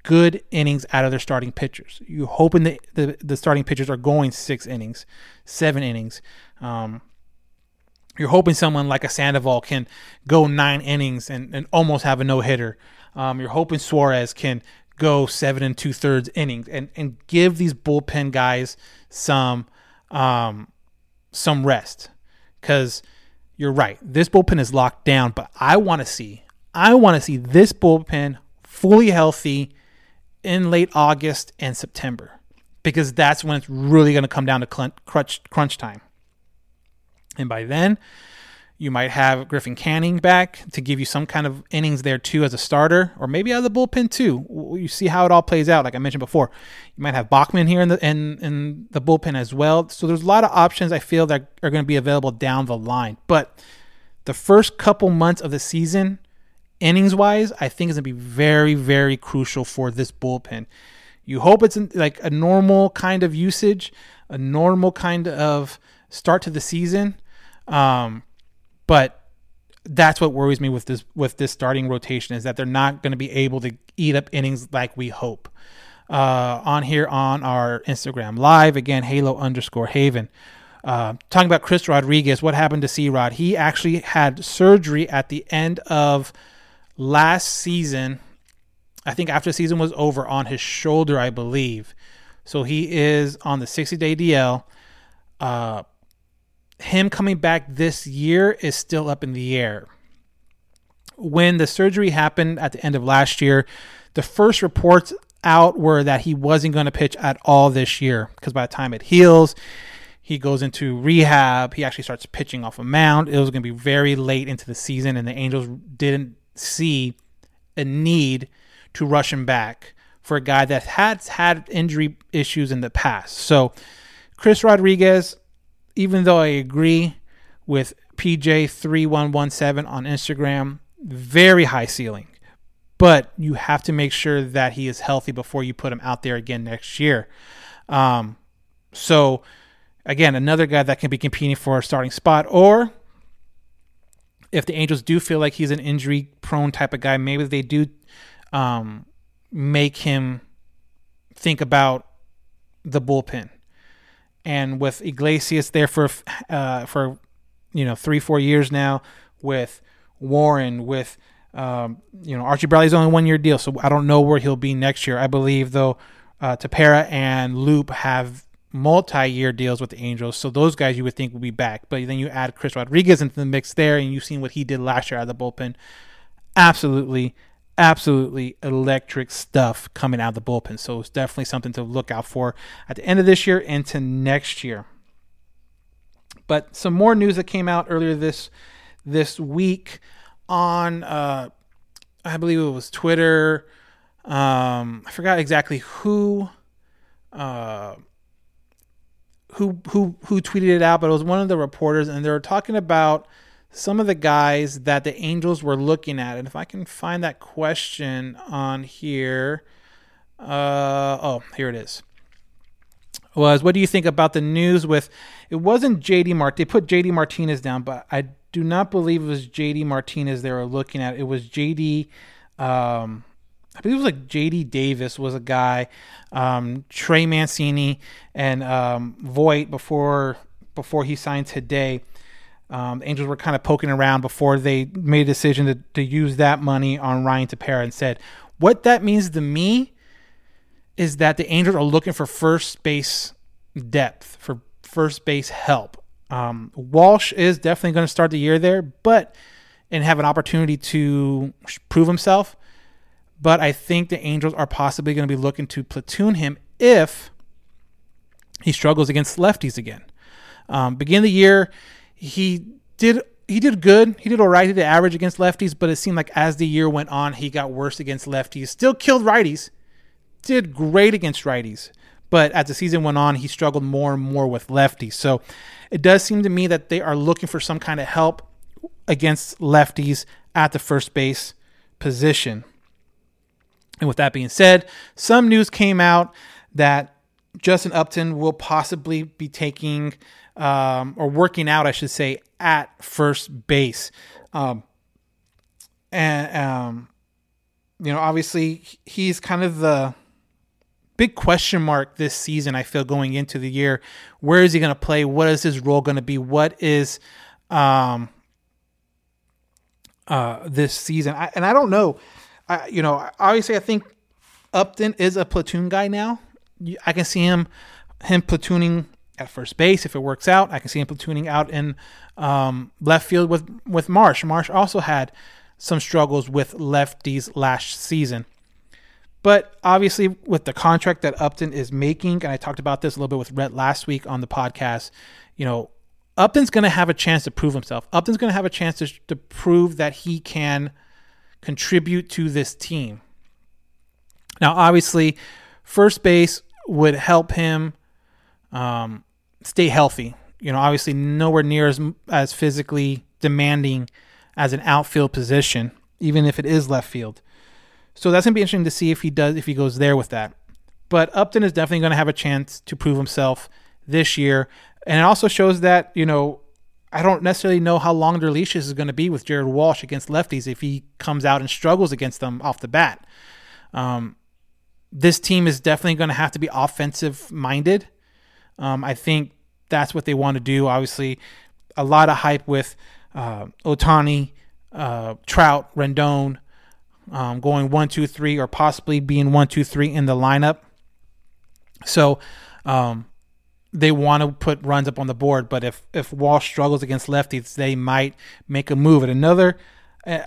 good innings out of their starting pitchers. You hoping the, the, the starting pitchers are going six innings, seven innings. Um, you're hoping someone like a Sandoval can go nine innings and, and almost have a no hitter. Um, you're hoping Suarez can go seven and two thirds innings and, and give these bullpen guys some um, some rest. Because you're right, this bullpen is locked down, but I want to see I want to see this bullpen fully healthy in late August and September because that's when it's really going to come down to crunch crunch time. And by then, you might have Griffin Canning back to give you some kind of innings there too as a starter, or maybe out of the bullpen too. You see how it all plays out. Like I mentioned before, you might have Bachman here in the in, in the bullpen as well. So there's a lot of options I feel that are going to be available down the line. But the first couple months of the season, innings wise, I think is going to be very very crucial for this bullpen. You hope it's like a normal kind of usage, a normal kind of start to the season. Um, but that's what worries me with this with this starting rotation is that they're not going to be able to eat up innings like we hope. Uh, on here on our Instagram live again, Halo underscore Haven. Uh, talking about Chris Rodriguez, what happened to C Rod? He actually had surgery at the end of last season. I think after the season was over on his shoulder, I believe. So he is on the 60 day DL. Uh, him coming back this year is still up in the air. When the surgery happened at the end of last year, the first reports out were that he wasn't going to pitch at all this year because by the time it heals, he goes into rehab. He actually starts pitching off a mound. It was going to be very late into the season, and the Angels didn't see a need to rush him back for a guy that has had injury issues in the past. So, Chris Rodriguez, even though I agree with PJ3117 on Instagram, very high ceiling. but you have to make sure that he is healthy before you put him out there again next year. Um, so, again, another guy that can be competing for a starting spot, or if the Angels do feel like he's an injury prone type of guy, maybe they do um, make him think about the bullpen. And with Iglesias there for uh, for you know three four years now, with Warren, with um, you know Archie Bradley's only one year deal, so I don't know where he'll be next year. I believe though, uh, Tepera and Loup have multi-year deals with the Angels, so those guys you would think would be back. But then you add Chris Rodriguez into the mix there, and you've seen what he did last year out of the bullpen. Absolutely, absolutely electric stuff coming out of the bullpen. So it's definitely something to look out for at the end of this year into next year. But some more news that came out earlier this this week on uh, I believe it was Twitter. Um, I forgot exactly who uh, who who who tweeted it out, but it was one of the reporters, and they were talking about some of the guys that the Angels were looking at. And if I can find that question on here, uh, oh, here it is. Was what do you think about the news with? It wasn't JD Mart. They put JD Martinez down, but I do not believe it was JD Martinez they were looking at. It was JD. Um, I believe it was like JD Davis was a guy, um, Trey Mancini and um, before before he signed today. Um, the Angels were kind of poking around before they made a decision to, to use that money on Ryan Tepera and said, what that means to me is that the Angels are looking for first base depth, for first base help. Um, Walsh is definitely going to start the year there, but and have an opportunity to prove himself. But I think the Angels are possibly going to be looking to platoon him if he struggles against lefties again. Um, begin the year, he did he did good. He did all right. He did average against lefties, but it seemed like as the year went on, he got worse against lefties. Still killed righties. Did great against righties, but as the season went on, he struggled more and more with lefties. So it does seem to me that they are looking for some kind of help against lefties at the first base position. And with that being said, some news came out that Justin Upton will possibly be taking um, or working out, I should say, at first base. Um, and, um, you know, obviously, he's kind of the big question mark this season, I feel, going into the year. Where is he going to play? What is his role going to be? What is um, uh, this season? I, and I don't know. I, you know, obviously, I think Upton is a platoon guy now. I can see him him platooning at first base if it works out. I can see him platooning out in um, left field with with Marsh. Marsh also had some struggles with lefties last season. But obviously, with the contract that Upton is making, and I talked about this a little bit with Rhett last week on the podcast, you know, Upton's going to have a chance to prove himself. Upton's going to have a chance to, to prove that he can contribute to this team. Now, obviously, first base would help him um, stay healthy. You know, obviously nowhere near as as physically demanding as an outfield position, even if it is left field. So that's gonna be interesting to see if he does if he goes there with that. But Upton is definitely going to have a chance to prove himself this year, and it also shows that you know I don't necessarily know how long their leashes is going to be with Jared Walsh against lefties if he comes out and struggles against them off the bat. Um, this team is definitely going to have to be offensive minded. Um, I think that's what they want to do. Obviously, a lot of hype with uh, Ohtani, uh, Trout, Rendon um, going one, two, three, or possibly being one, two, three in the lineup. So um, they want to put runs up on the board. But if if Walsh struggles against lefties, they might make a move. And another uh,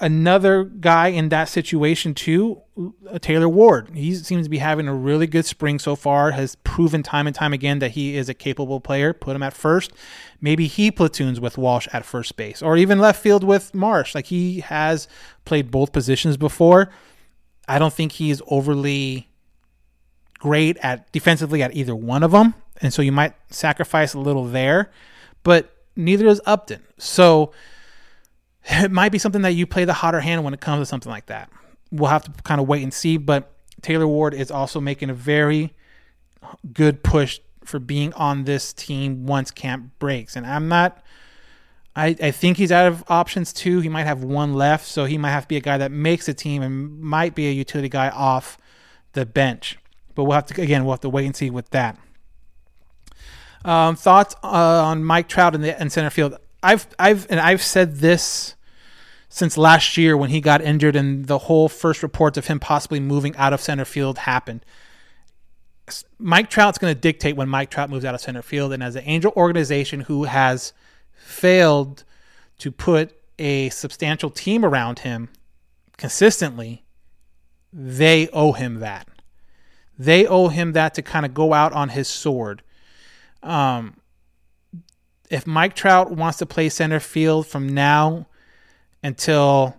another guy in that situation too, uh, Taylor Ward. He seems to be having a really good spring so far. Has proven time and time again that he is a capable player. Put him at first. Maybe he platoons with Walsh at first base, or even left field with Marsh. Like he has played both positions before. I don't think he's overly great at defensively at either one of them, and so you might sacrifice a little there. But neither is Upton. So it might be something that you play the hotter hand when it comes to something like that. we'll have to kind of wait and see. But Taylor Ward is also making a very good push for being on this team once camp breaks. And I'm not. I, I think he's out of options too. He might have one left, so he might have to be a guy that makes a team and might be a utility guy off the bench. But we'll have to again we'll have to wait and see with that. Um, thoughts uh, on Mike Trout in the in center field? I've I've and I've said this since last year when he got injured and the whole first reports of him possibly moving out of center field happened. Mike Trout's going to dictate when Mike Trout moves out of center field, and as an Angel organization who has failed to put a substantial team around him consistently, they owe him that. They owe him that to kind of go out on his sword. Um, if Mike Trout wants to play center field from now until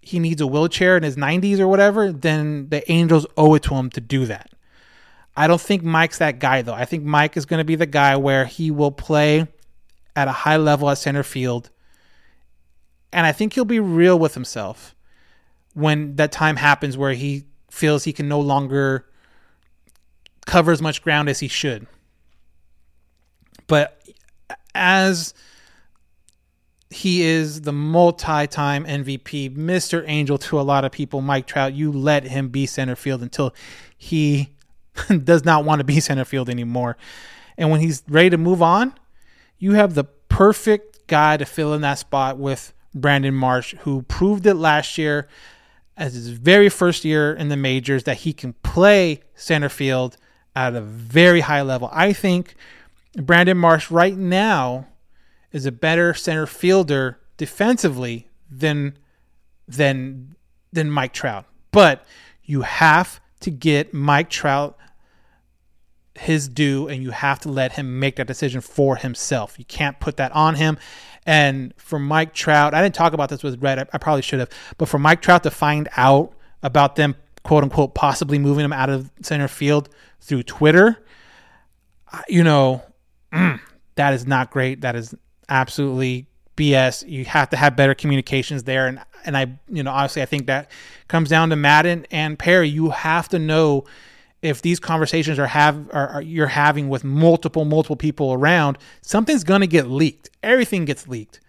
he needs a wheelchair in his 90s or whatever, then the Angels owe it to him to do that. I don't think Mike's that guy though. I think Mike is going to be the guy where he will play at a high level at center field. And I think he'll be real with himself when that time happens where he feels he can no longer cover as much ground as he should. But as he is the multi-time MVP, Mr. Angel to a lot of people, Mike Trout, you let him be center field until he does not want to be center field anymore. And when he's ready to move on, you have the perfect guy to fill in that spot with Brandon Marsh, who proved it last year as his very first year in the majors that he can play center field at a very high level. I think Brandon Marsh right now is a better center fielder defensively than than than Mike Trout. But you have to get Mike Trout his due and you have to let him make that decision for himself. You can't put that on him. And for Mike Trout, I didn't talk about this with Rhett, I, I probably should have, but for Mike Trout to find out about them, quote unquote, possibly moving him out of center field through Twitter, you know, mm, that is not great. That is absolutely BS. You have to have better communications there. And, and I, you know, honestly, I think that comes down to Maddon and Perry. You have to know if these conversations are have are, are you're having with multiple multiple people around, something's to get leaked. Everything gets leaked.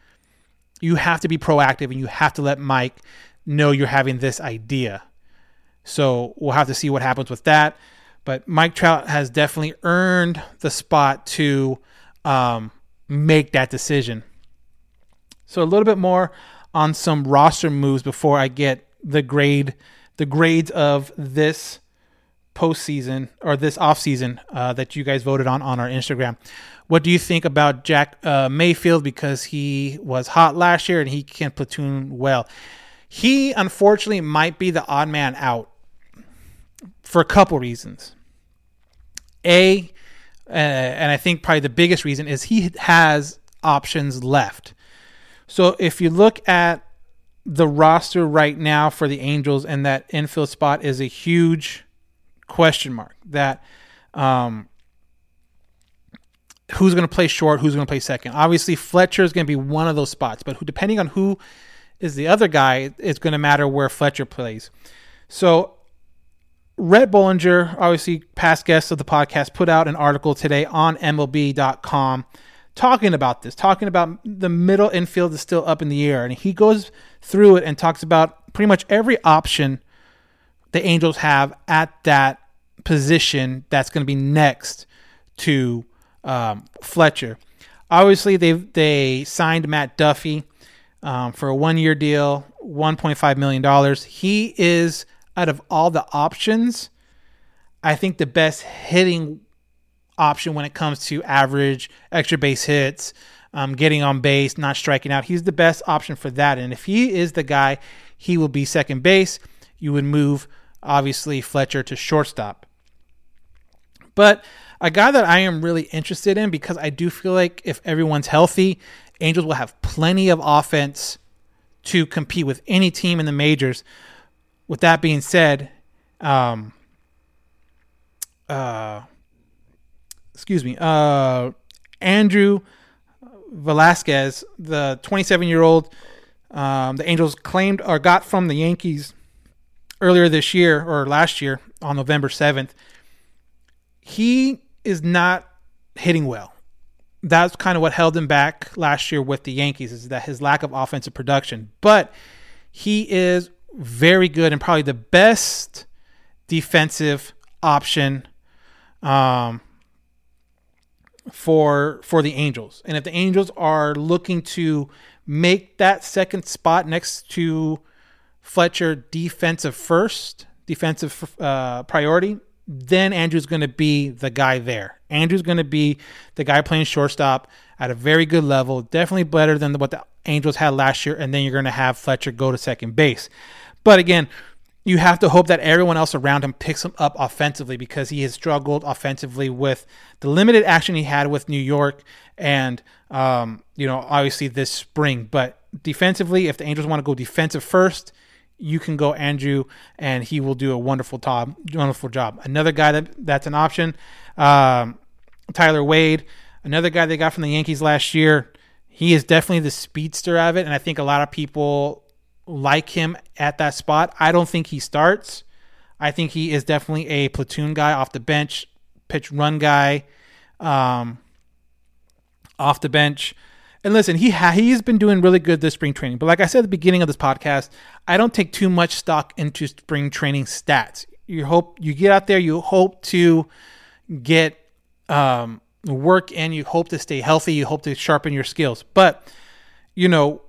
You have to be proactive and you have to let Mike know you're having this idea. So we'll have to see what happens with that. But Mike Trout has definitely earned the spot to um, make that decision. So a little bit more on some roster moves before I get the grade, the grades of this postseason or this offseason uh, that you guys voted on on our Instagram. What do you think about Jack uh, Mayfield because he was hot last year and he can platoon well? He unfortunately might be the odd man out for a couple reasons. A, uh, and I think probably the biggest reason is he has options left. So if you look at the roster right now for the Angels and that infield spot is a huge question mark that um, who's going to play short, who's going to play second. Obviously, Fletcher is going to be one of those spots, but who, depending on who is the other guy, it's going to matter where Fletcher plays. So, Rhett Bollinger, obviously past guest of the podcast, put out an article today on MLB.com talking about this, talking about the middle infield is still up in the air. And he goes through it and talks about pretty much every option the Angels have at that position that's going to be next to um, Fletcher. Obviously, they they signed Matt Duffy um, for a one year deal, one point five million dollars. He is out of all the options, I think the best hitting option when it comes to average, extra base hits, um, getting on base, not striking out. He's the best option for that. And if he is the guy, he will be second base. You would move obviously Fletcher to shortstop. But a guy that I am really interested in because I do feel like if everyone's healthy, Angels will have plenty of offense to compete with any team in the majors. With that being said, um, uh, excuse me, uh, Andrew Velazquez, the 27 year old, um, the Angels claimed or got from the Yankees earlier this year or last year on November 7th, he is not hitting well. That's kind of what held him back last year with the Yankees is that his lack of offensive production. But he is very good and probably the best defensive option um, for for the Angels. And if the Angels are looking to make that second spot next to Fletcher defensive first, defensive uh, priority, then Andrew's going to be the guy there. Andrew's going to be the guy playing shortstop at a very good level, definitely better than what the Angels had last year. And then you're going to have Fletcher go to second base. But again, you have to hope that everyone else around him picks him up offensively because he has struggled offensively with the limited action he had with New York and, um, you know, obviously this spring. But defensively, if the Angels want to go defensive first, you can go Andrew, and he will do a wonderful job. Wonderful job. Another guy that that's an option, um, Tyler Wade, another guy they got from the Yankees last year. He is definitely the speedster of it, and I think a lot of people like him at that spot. I don't think he starts. I think he is definitely a platoon guy off the bench, pitch run guy, um, off the bench. And listen, he ha- he's been doing really good this spring training. But like I said at the beginning of this podcast, I don't take too much stock into spring training stats. You hope you get out there, you hope to get um, work in, you hope to stay healthy, you hope to sharpen your skills. But you know,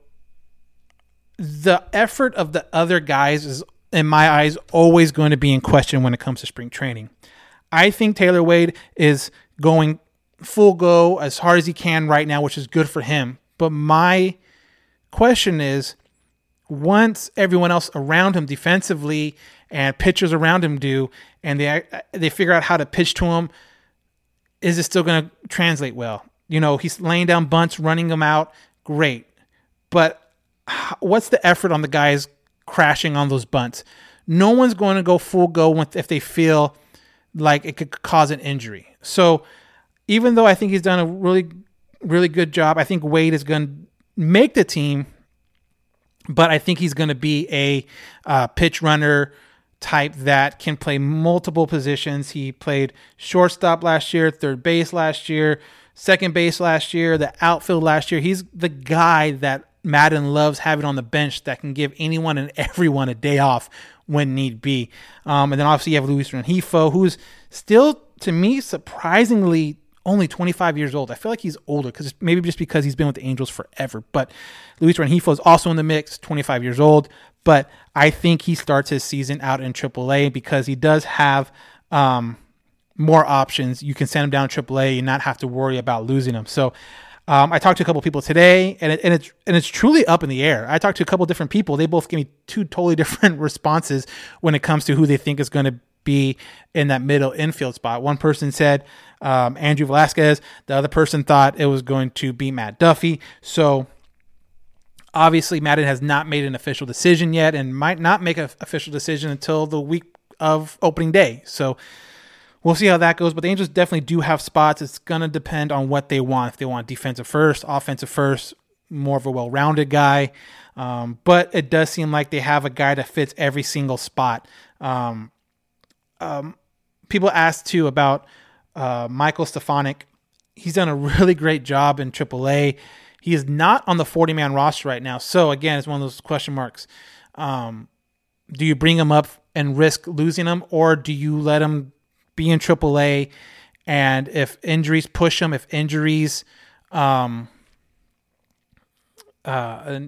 the effort of the other guys is, in my eyes, always going to be in question when it comes to spring training. I think Taylor Wade is going full go as hard as he can right now, which is good for him. But my question is once everyone else around him defensively and pitchers around him do, and they they figure out how to pitch to him, is it still going to translate well? You know, he's laying down bunts, running them out, great. But what's the effort on the guys crashing on those bunts? No one's going to go full go with if they feel like it could cause an injury. So even though I think he's done a really really good job, I think Wade is going to make the team, but I think he's going to be a uh, pitch runner type that can play multiple positions. He played shortstop last year, third base last year, second base last year, the outfield last year. He's the guy that Maddon loves having on the bench that can give anyone and everyone a day off when need be. Um, and then obviously you have Luis Rengifo, who's still, to me, surprisingly only 25 years old. I feel like he's older because maybe just because he's been with the Angels forever. But Luis Rengifo is also in the mix, 25 years old. But I think he starts his season out in AAA because he does have um, more options. You can send him down AAA and not have to worry about losing him. So um, I talked to a couple people today, and, it, and it's and it's truly up in the air. I talked to a couple different people. They both gave me two totally different responses when it comes to who they think is going to be in that middle infield spot. One person said um, Andrew Velazquez. The other person thought it was going to be Matt Duffy. So obviously, Maddon has not made an official decision yet, and might not make an official decision until the week of opening day. So we'll see how that goes. But the Angels definitely do have spots. It's going to depend on what they want. If they want defensive first, offensive first, more of a well rounded guy. Um, but it does seem like they have a guy that fits every single spot. Um, um, people asked too about uh, Michael Stefanic. He's done a really great job in AAA. He is not on the 40 man roster right now. So, again, it's one of those question marks. Um, do you bring him up and risk losing him, or do you let him be in AAA, and if injuries push him, if injuries um, uh,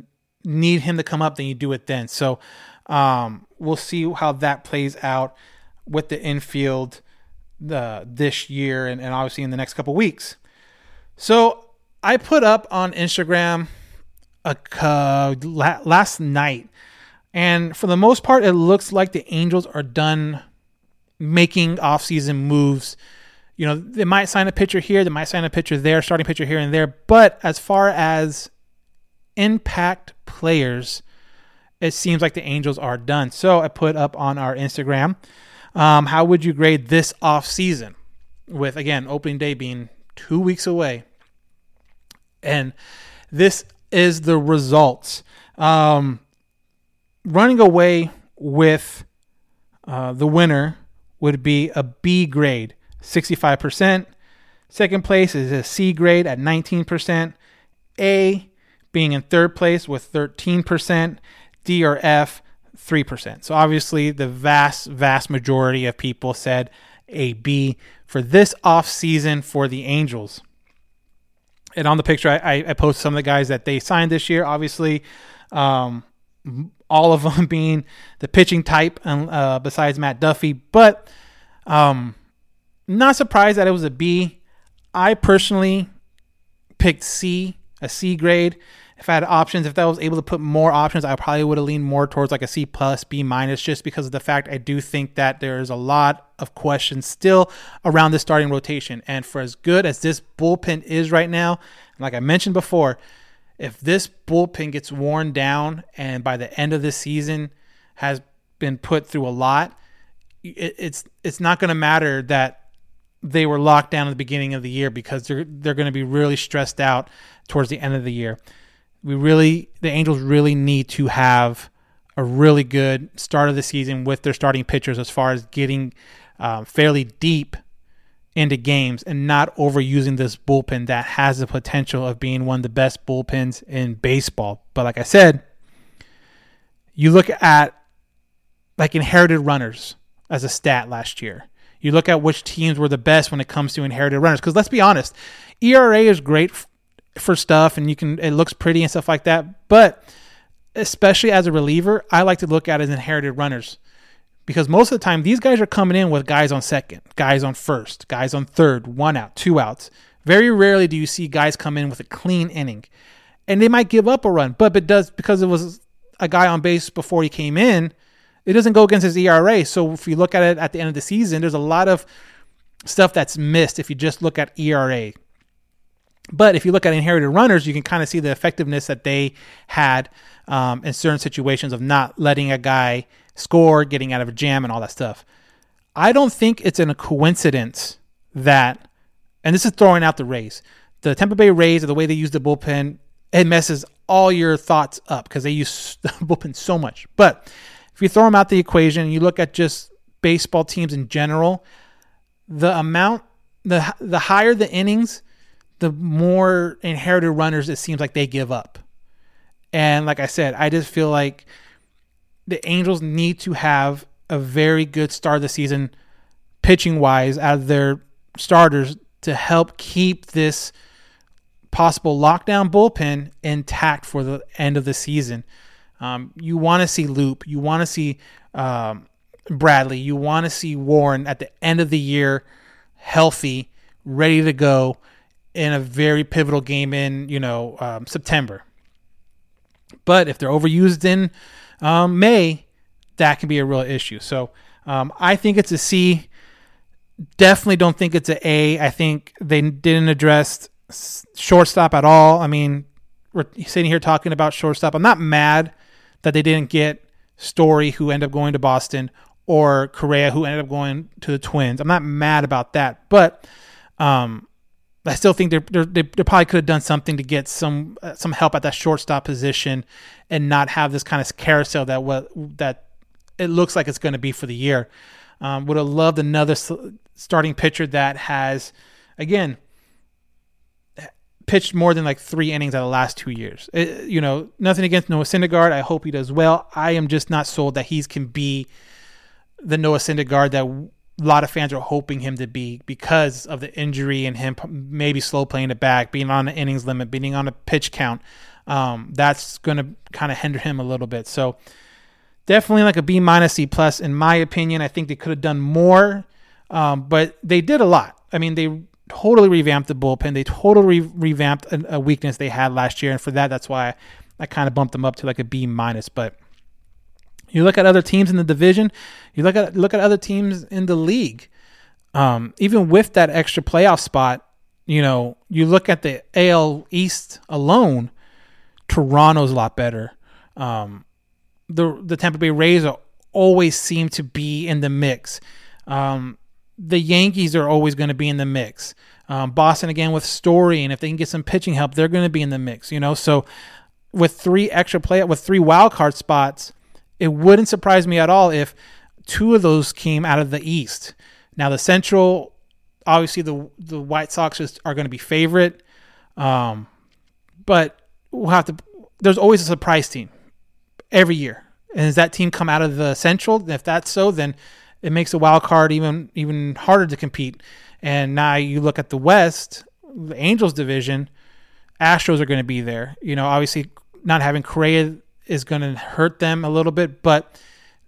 need him to come up, then you do it then. So um, we'll see how that plays out with the infield this year and, and obviously in the next couple weeks. So I put up on Instagram a uh, last night, and for the most part, it looks like the Angels are done making offseason moves. You know, they might sign a pitcher here, they might sign a pitcher there, starting pitcher here and there. But as far as impact players, it seems like the Angels are done. So I put up on our Instagram, um, how would you grade this off season? With again, opening day being two weeks away. And this is the results. Um, running away with uh, the winner would be a B grade, 65%. Second place is a C grade at 19%. A being in third place with 13%. D or F, 3%. So obviously, the vast, vast majority of people said a B for this off season for the Angels. And on the picture, I, I posted some of the guys that they signed this year. Obviously, um, all of them being the pitching type, and uh, besides Matt Duffy. But um, not surprised that it was a B. I personally picked C, a C grade. If I had options, if I was able to put more options, I probably would have leaned more towards like a C plus, B minus, just because of the fact I do think that there's a lot of questions still around the starting rotation. And for as good as this bullpen is right now, like I mentioned before, if this bullpen gets worn down and by the end of the season has been put through a lot, it, it's it's not going to matter that they were locked down at the beginning of the year because they're they're going to be really stressed out towards the end of the year. We really the Angels really need to have a really good start of the season with their starting pitchers as far as getting um, fairly deep into games and not overusing this bullpen that has the potential of being one of the best bullpens in baseball. But like I said, you look at like inherited runners as a stat last year. You look at which teams were the best when it comes to inherited runners. Because let's be honest, ERA is great f- for stuff, and you can it looks pretty and stuff like that. But especially as a reliever, I like to look at as inherited runners because most of the time these guys are coming in with guys on second, guys on first, guys on third, one out, two outs. Very rarely do you see guys come in with a clean inning, and they might give up a run, but it does because it was a guy on base before he came in it doesn't go against his ERA. So if you look at it at the end of the season, there's a lot of stuff that's missed if you just look at ERA. But if you look at inherited runners, you can kind of see the effectiveness that they had um, in certain situations of not letting a guy score, getting out of a jam, and all that stuff. I don't think it's in a coincidence that, and this is throwing out the Rays, the Tampa Bay Rays, or the way they use the bullpen, it messes all your thoughts up because they use the bullpen so much. But if you throw them out the equation and you look at just baseball teams in general, the amount the the higher the innings, the more inherited runners it seems like they give up. And like I said, I just feel like the Angels need to have a very good start of the season pitching wise out of their starters to help keep this possible lockdown bullpen intact for the end of the season. Um, you want to see Loup. You want to see um, Bradley. You want to see Warren at the end of the year, healthy, ready to go in a very pivotal game in you know um, September. But if they're overused in um, May, that can be a real issue. So um, I think it's a C. Definitely don't think it's an A. I think they didn't address shortstop at all. I mean, we're sitting here talking about shortstop. I'm not mad that they didn't get Story, who ended up going to Boston, or Correa, who ended up going to the Twins. I'm not mad about that, but um, I still think they're, they're, they probably could have done something to get some uh, some help at that shortstop position and not have this kind of carousel that what that it looks like it's going to be for the year. Um, would have loved another starting pitcher that has, again, pitched more than like three innings out of the last two years. It, uh, you know, nothing against Noah Syndergaard. I hope he does well. I am just not sold that he's can be the Noah Syndergaard that a lot of fans are hoping him to be because of the injury and him maybe slow playing it back, being on the innings limit, being on a pitch count. Um, that's going to kind of hinder him a little bit. So definitely like a B minus C plus in my opinion. I think they could have done more, um, but they did a lot. I mean, they totally revamped the bullpen. They totally re- revamped a, a, weakness they had last year, and for that, that's why I, I kind of bumped them up to like a B minus. But you look at other teams in the division, you look at look at other teams in the league. Um, even with that extra playoff spot, you know, you look at the AL East alone, Toronto's a lot better. Um, the the Tampa Bay Rays are, always seem to be in the mix. Um, the Yankees are always going to be in the mix. Um, Boston again with Story, and if they can get some pitching help, they're going to be in the mix. You know, so with three extra play with three wild card spots, it wouldn't surprise me at all if two of those came out of the East. Now the Central, obviously the the White Sox is, are going to be favorite, um, but we'll have to. There's always a surprise team every year, and does that team come out of the Central? If that's so, then it makes the wild card even even harder to compete. And now you look at the West, the Angels division, Astros are going to be there. You know, obviously not having Correa is going to hurt them a little bit, but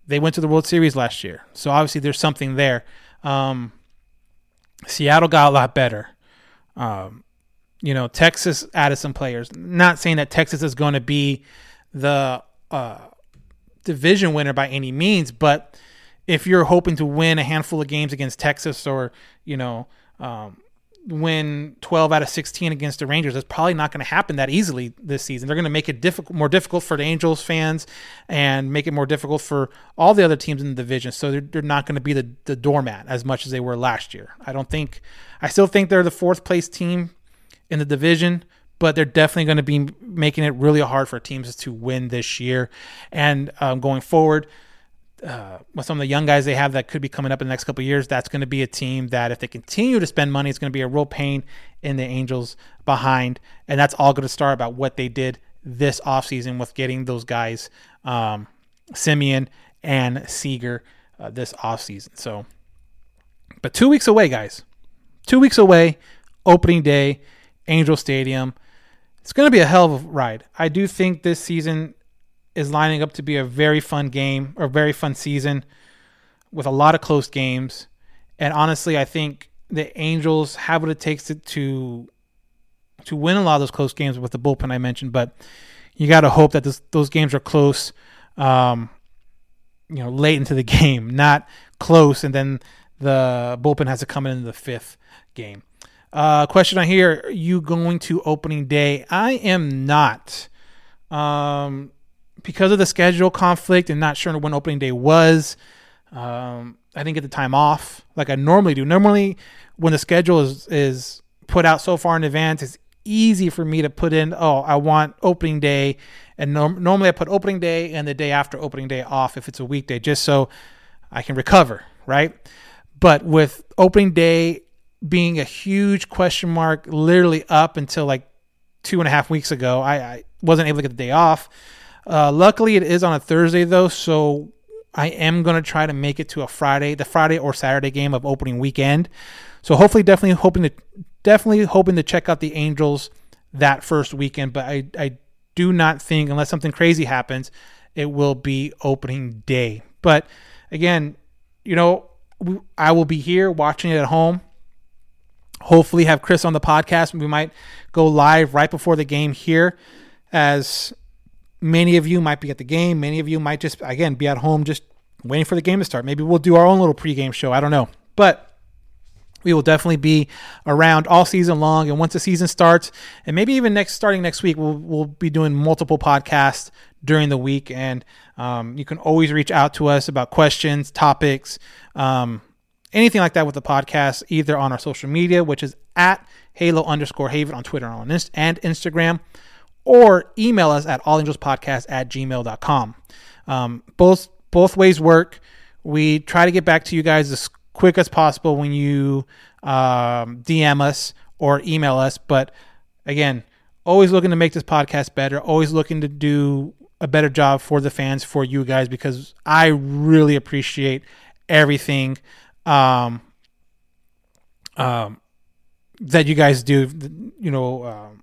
they went to the World Series last year, so obviously there's something there. Um, Seattle got a lot better. Um, you know, Texas added some players. Not saying that Texas is going to be the uh, division winner by any means, but if you're hoping to win a handful of games against Texas or you know um, win 12 out of 16 against the Rangers. That's probably not going to happen that easily this season. They're going to make it difficult, more difficult for the Angels fans and make it more difficult for all the other teams in the division. So they're, they're not going to be the, the doormat as much as they were last year. I don't think, I still think they're the fourth place team in the division, but they're definitely going to be making it really hard for teams to win this year. And um, going forward, uh, with some of the young guys they have that could be coming up in the next couple years, that's going to be a team that if they continue to spend money, it's going to be a real pain in the Angels behind. And that's all going to start about what they did this offseason with getting those guys, um, Semien and Seager, uh, this offseason. So, but two weeks away, guys. Two weeks away, opening day, Angel Stadium. It's going to be a hell of a ride. I do think this season is lining up to be a very fun game or very fun season with a lot of close games. And honestly, I think the Angels have what it takes to to, to win a lot of those close games with the bullpen I mentioned. But you got to hope that this, those games are close, um, you know, late into the game, not close, and then the bullpen has to come in, in the fifth game. Uh, question on here: Are you going to opening day? I am not. Um, because of the schedule conflict and not sure when opening day was, um, I didn't get the time off like I normally do. Normally, when the schedule is is put out so far in advance, it's easy for me to put in. Oh, I want opening day, and norm- normally I put opening day and the day after opening day off if it's a weekday, just so I can recover, right? But with opening day being a huge question mark, literally up until like two and a half weeks ago, I, I wasn't able to get the day off. Uh, luckily, it is on a Thursday though, so I am gonna try to make it to a Friday, the Friday or Saturday game of opening weekend. So hopefully, definitely hoping to definitely hoping to check out the Angels that first weekend. But I I do not think unless something crazy happens, it will be opening day. But again, you know, I will be here watching it at home. Hopefully, have Chris on the podcast. We might go live right before the game here, as Many of you might be at the game. Many of you might just, again, be at home just waiting for the game to start. Maybe we'll do our own little pregame show. I don't know. But we will definitely be around all season long. And once the season starts, and maybe even next starting next week, we'll, we'll be doing multiple podcasts during the week. And um, you can always reach out to us about questions, topics, um, anything like that with the podcast, either on our social media, which is at Halo underscore Haven on Twitter and Instagram, or email us at allangelspodcast at gmail.com. Um, both, both ways work. We try to get back to you guys as quick as possible when you um, DM us or email us. But again, always looking to make this podcast better, always looking to do a better job for the fans, for you guys, because I really appreciate everything um, um, that you guys do. You know, um,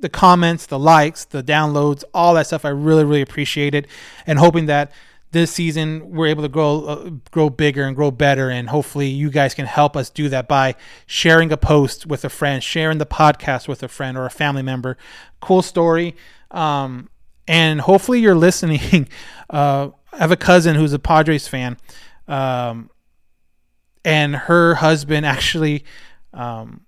the comments, the likes, the downloads, all that stuff. I really, really appreciate it, and hoping that this season we're able to grow, uh, grow bigger and grow better, and hopefully you guys can help us do that by sharing a post with a friend, sharing the podcast with a friend or a family member. Cool story, um, and hopefully you're listening. Uh, I have a cousin who's a Padres fan, um, and her husband actually um,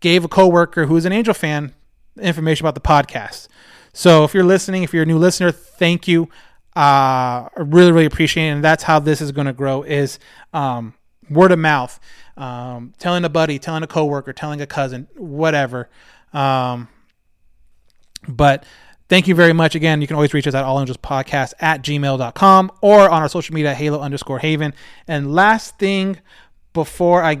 gave a coworker who's an Angel fan information about the podcast. So if you're listening, if you're a new listener, thank you. Uh, I really, really appreciate it. And that's how this is going to grow is um, word of mouth, um, telling a buddy, telling a coworker, telling a cousin, whatever. Um, but Thank you very much. Again, you can always reach us at allangelspodcast at gmail.com or on our social media, halo underscore haven. And last thing before I,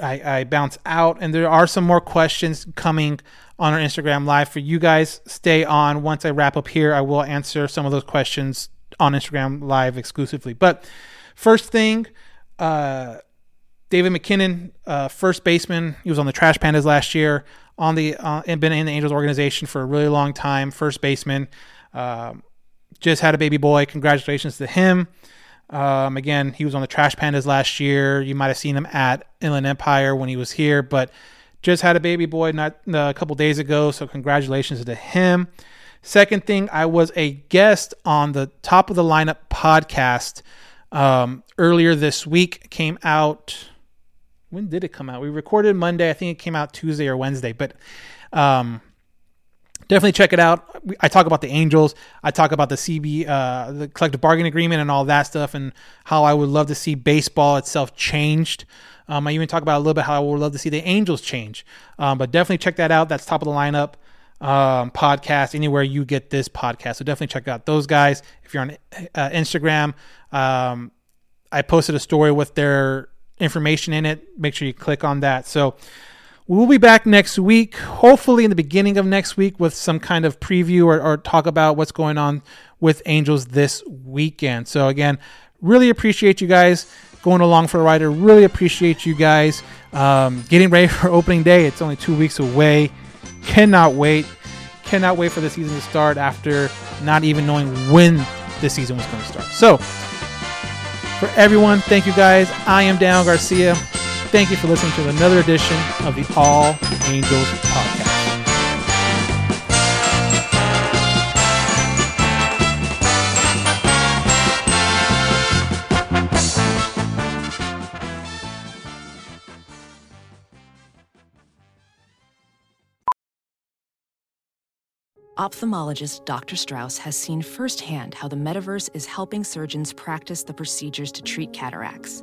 I, I bounce out, and there are some more questions coming on our Instagram live for you guys. Stay on. Once I wrap up here, I will answer some of those questions on Instagram live exclusively. But first thing, uh, David MacKinnon, uh, first baseman. He was on the Trash Pandas last year. On the uh, and been in the Angels organization for a really long time. First baseman. Um, just had a baby boy. Congratulations to him. Um, again, he was on the Trash Pandas last year. You might have seen him at Inland Empire when he was here, but just had a baby boy not uh, a couple days ago. So congratulations to him. Second thing, I was a guest on the Top of the Lineup podcast um, earlier this week. Came out when did it come out? We recorded Monday. I think it came out Tuesday or Wednesday, but um, definitely check it out. I talk about the Angels. I talk about the CB, uh, the collective bargaining agreement, and all that stuff, and how I would love to see baseball itself changed. Um, I even talk about a little bit how I would love to see the Angels change. Um, but definitely check that out. That's top of the lineup um, podcast anywhere you get this podcast. So definitely check out those guys. If you're on uh, Instagram, um, I posted a story with their information in it. Make sure you click on that. So we'll be back next week, hopefully in the beginning of next week, with some kind of preview or, or talk about what's going on with Angels this weekend. So again, really appreciate you guys going along for the ride. I really appreciate you guys um, getting ready for opening day. It's only two weeks away. Cannot wait. Cannot wait for the season to start after not even knowing when the season was going to start. So for everyone, thank you guys. I am Dan Garcia. Thank you for listening to another edition of the All Angels Podcast. Ophthalmologist Dr. Strauss has seen firsthand how the metaverse is helping surgeons practice the procedures to treat cataracts.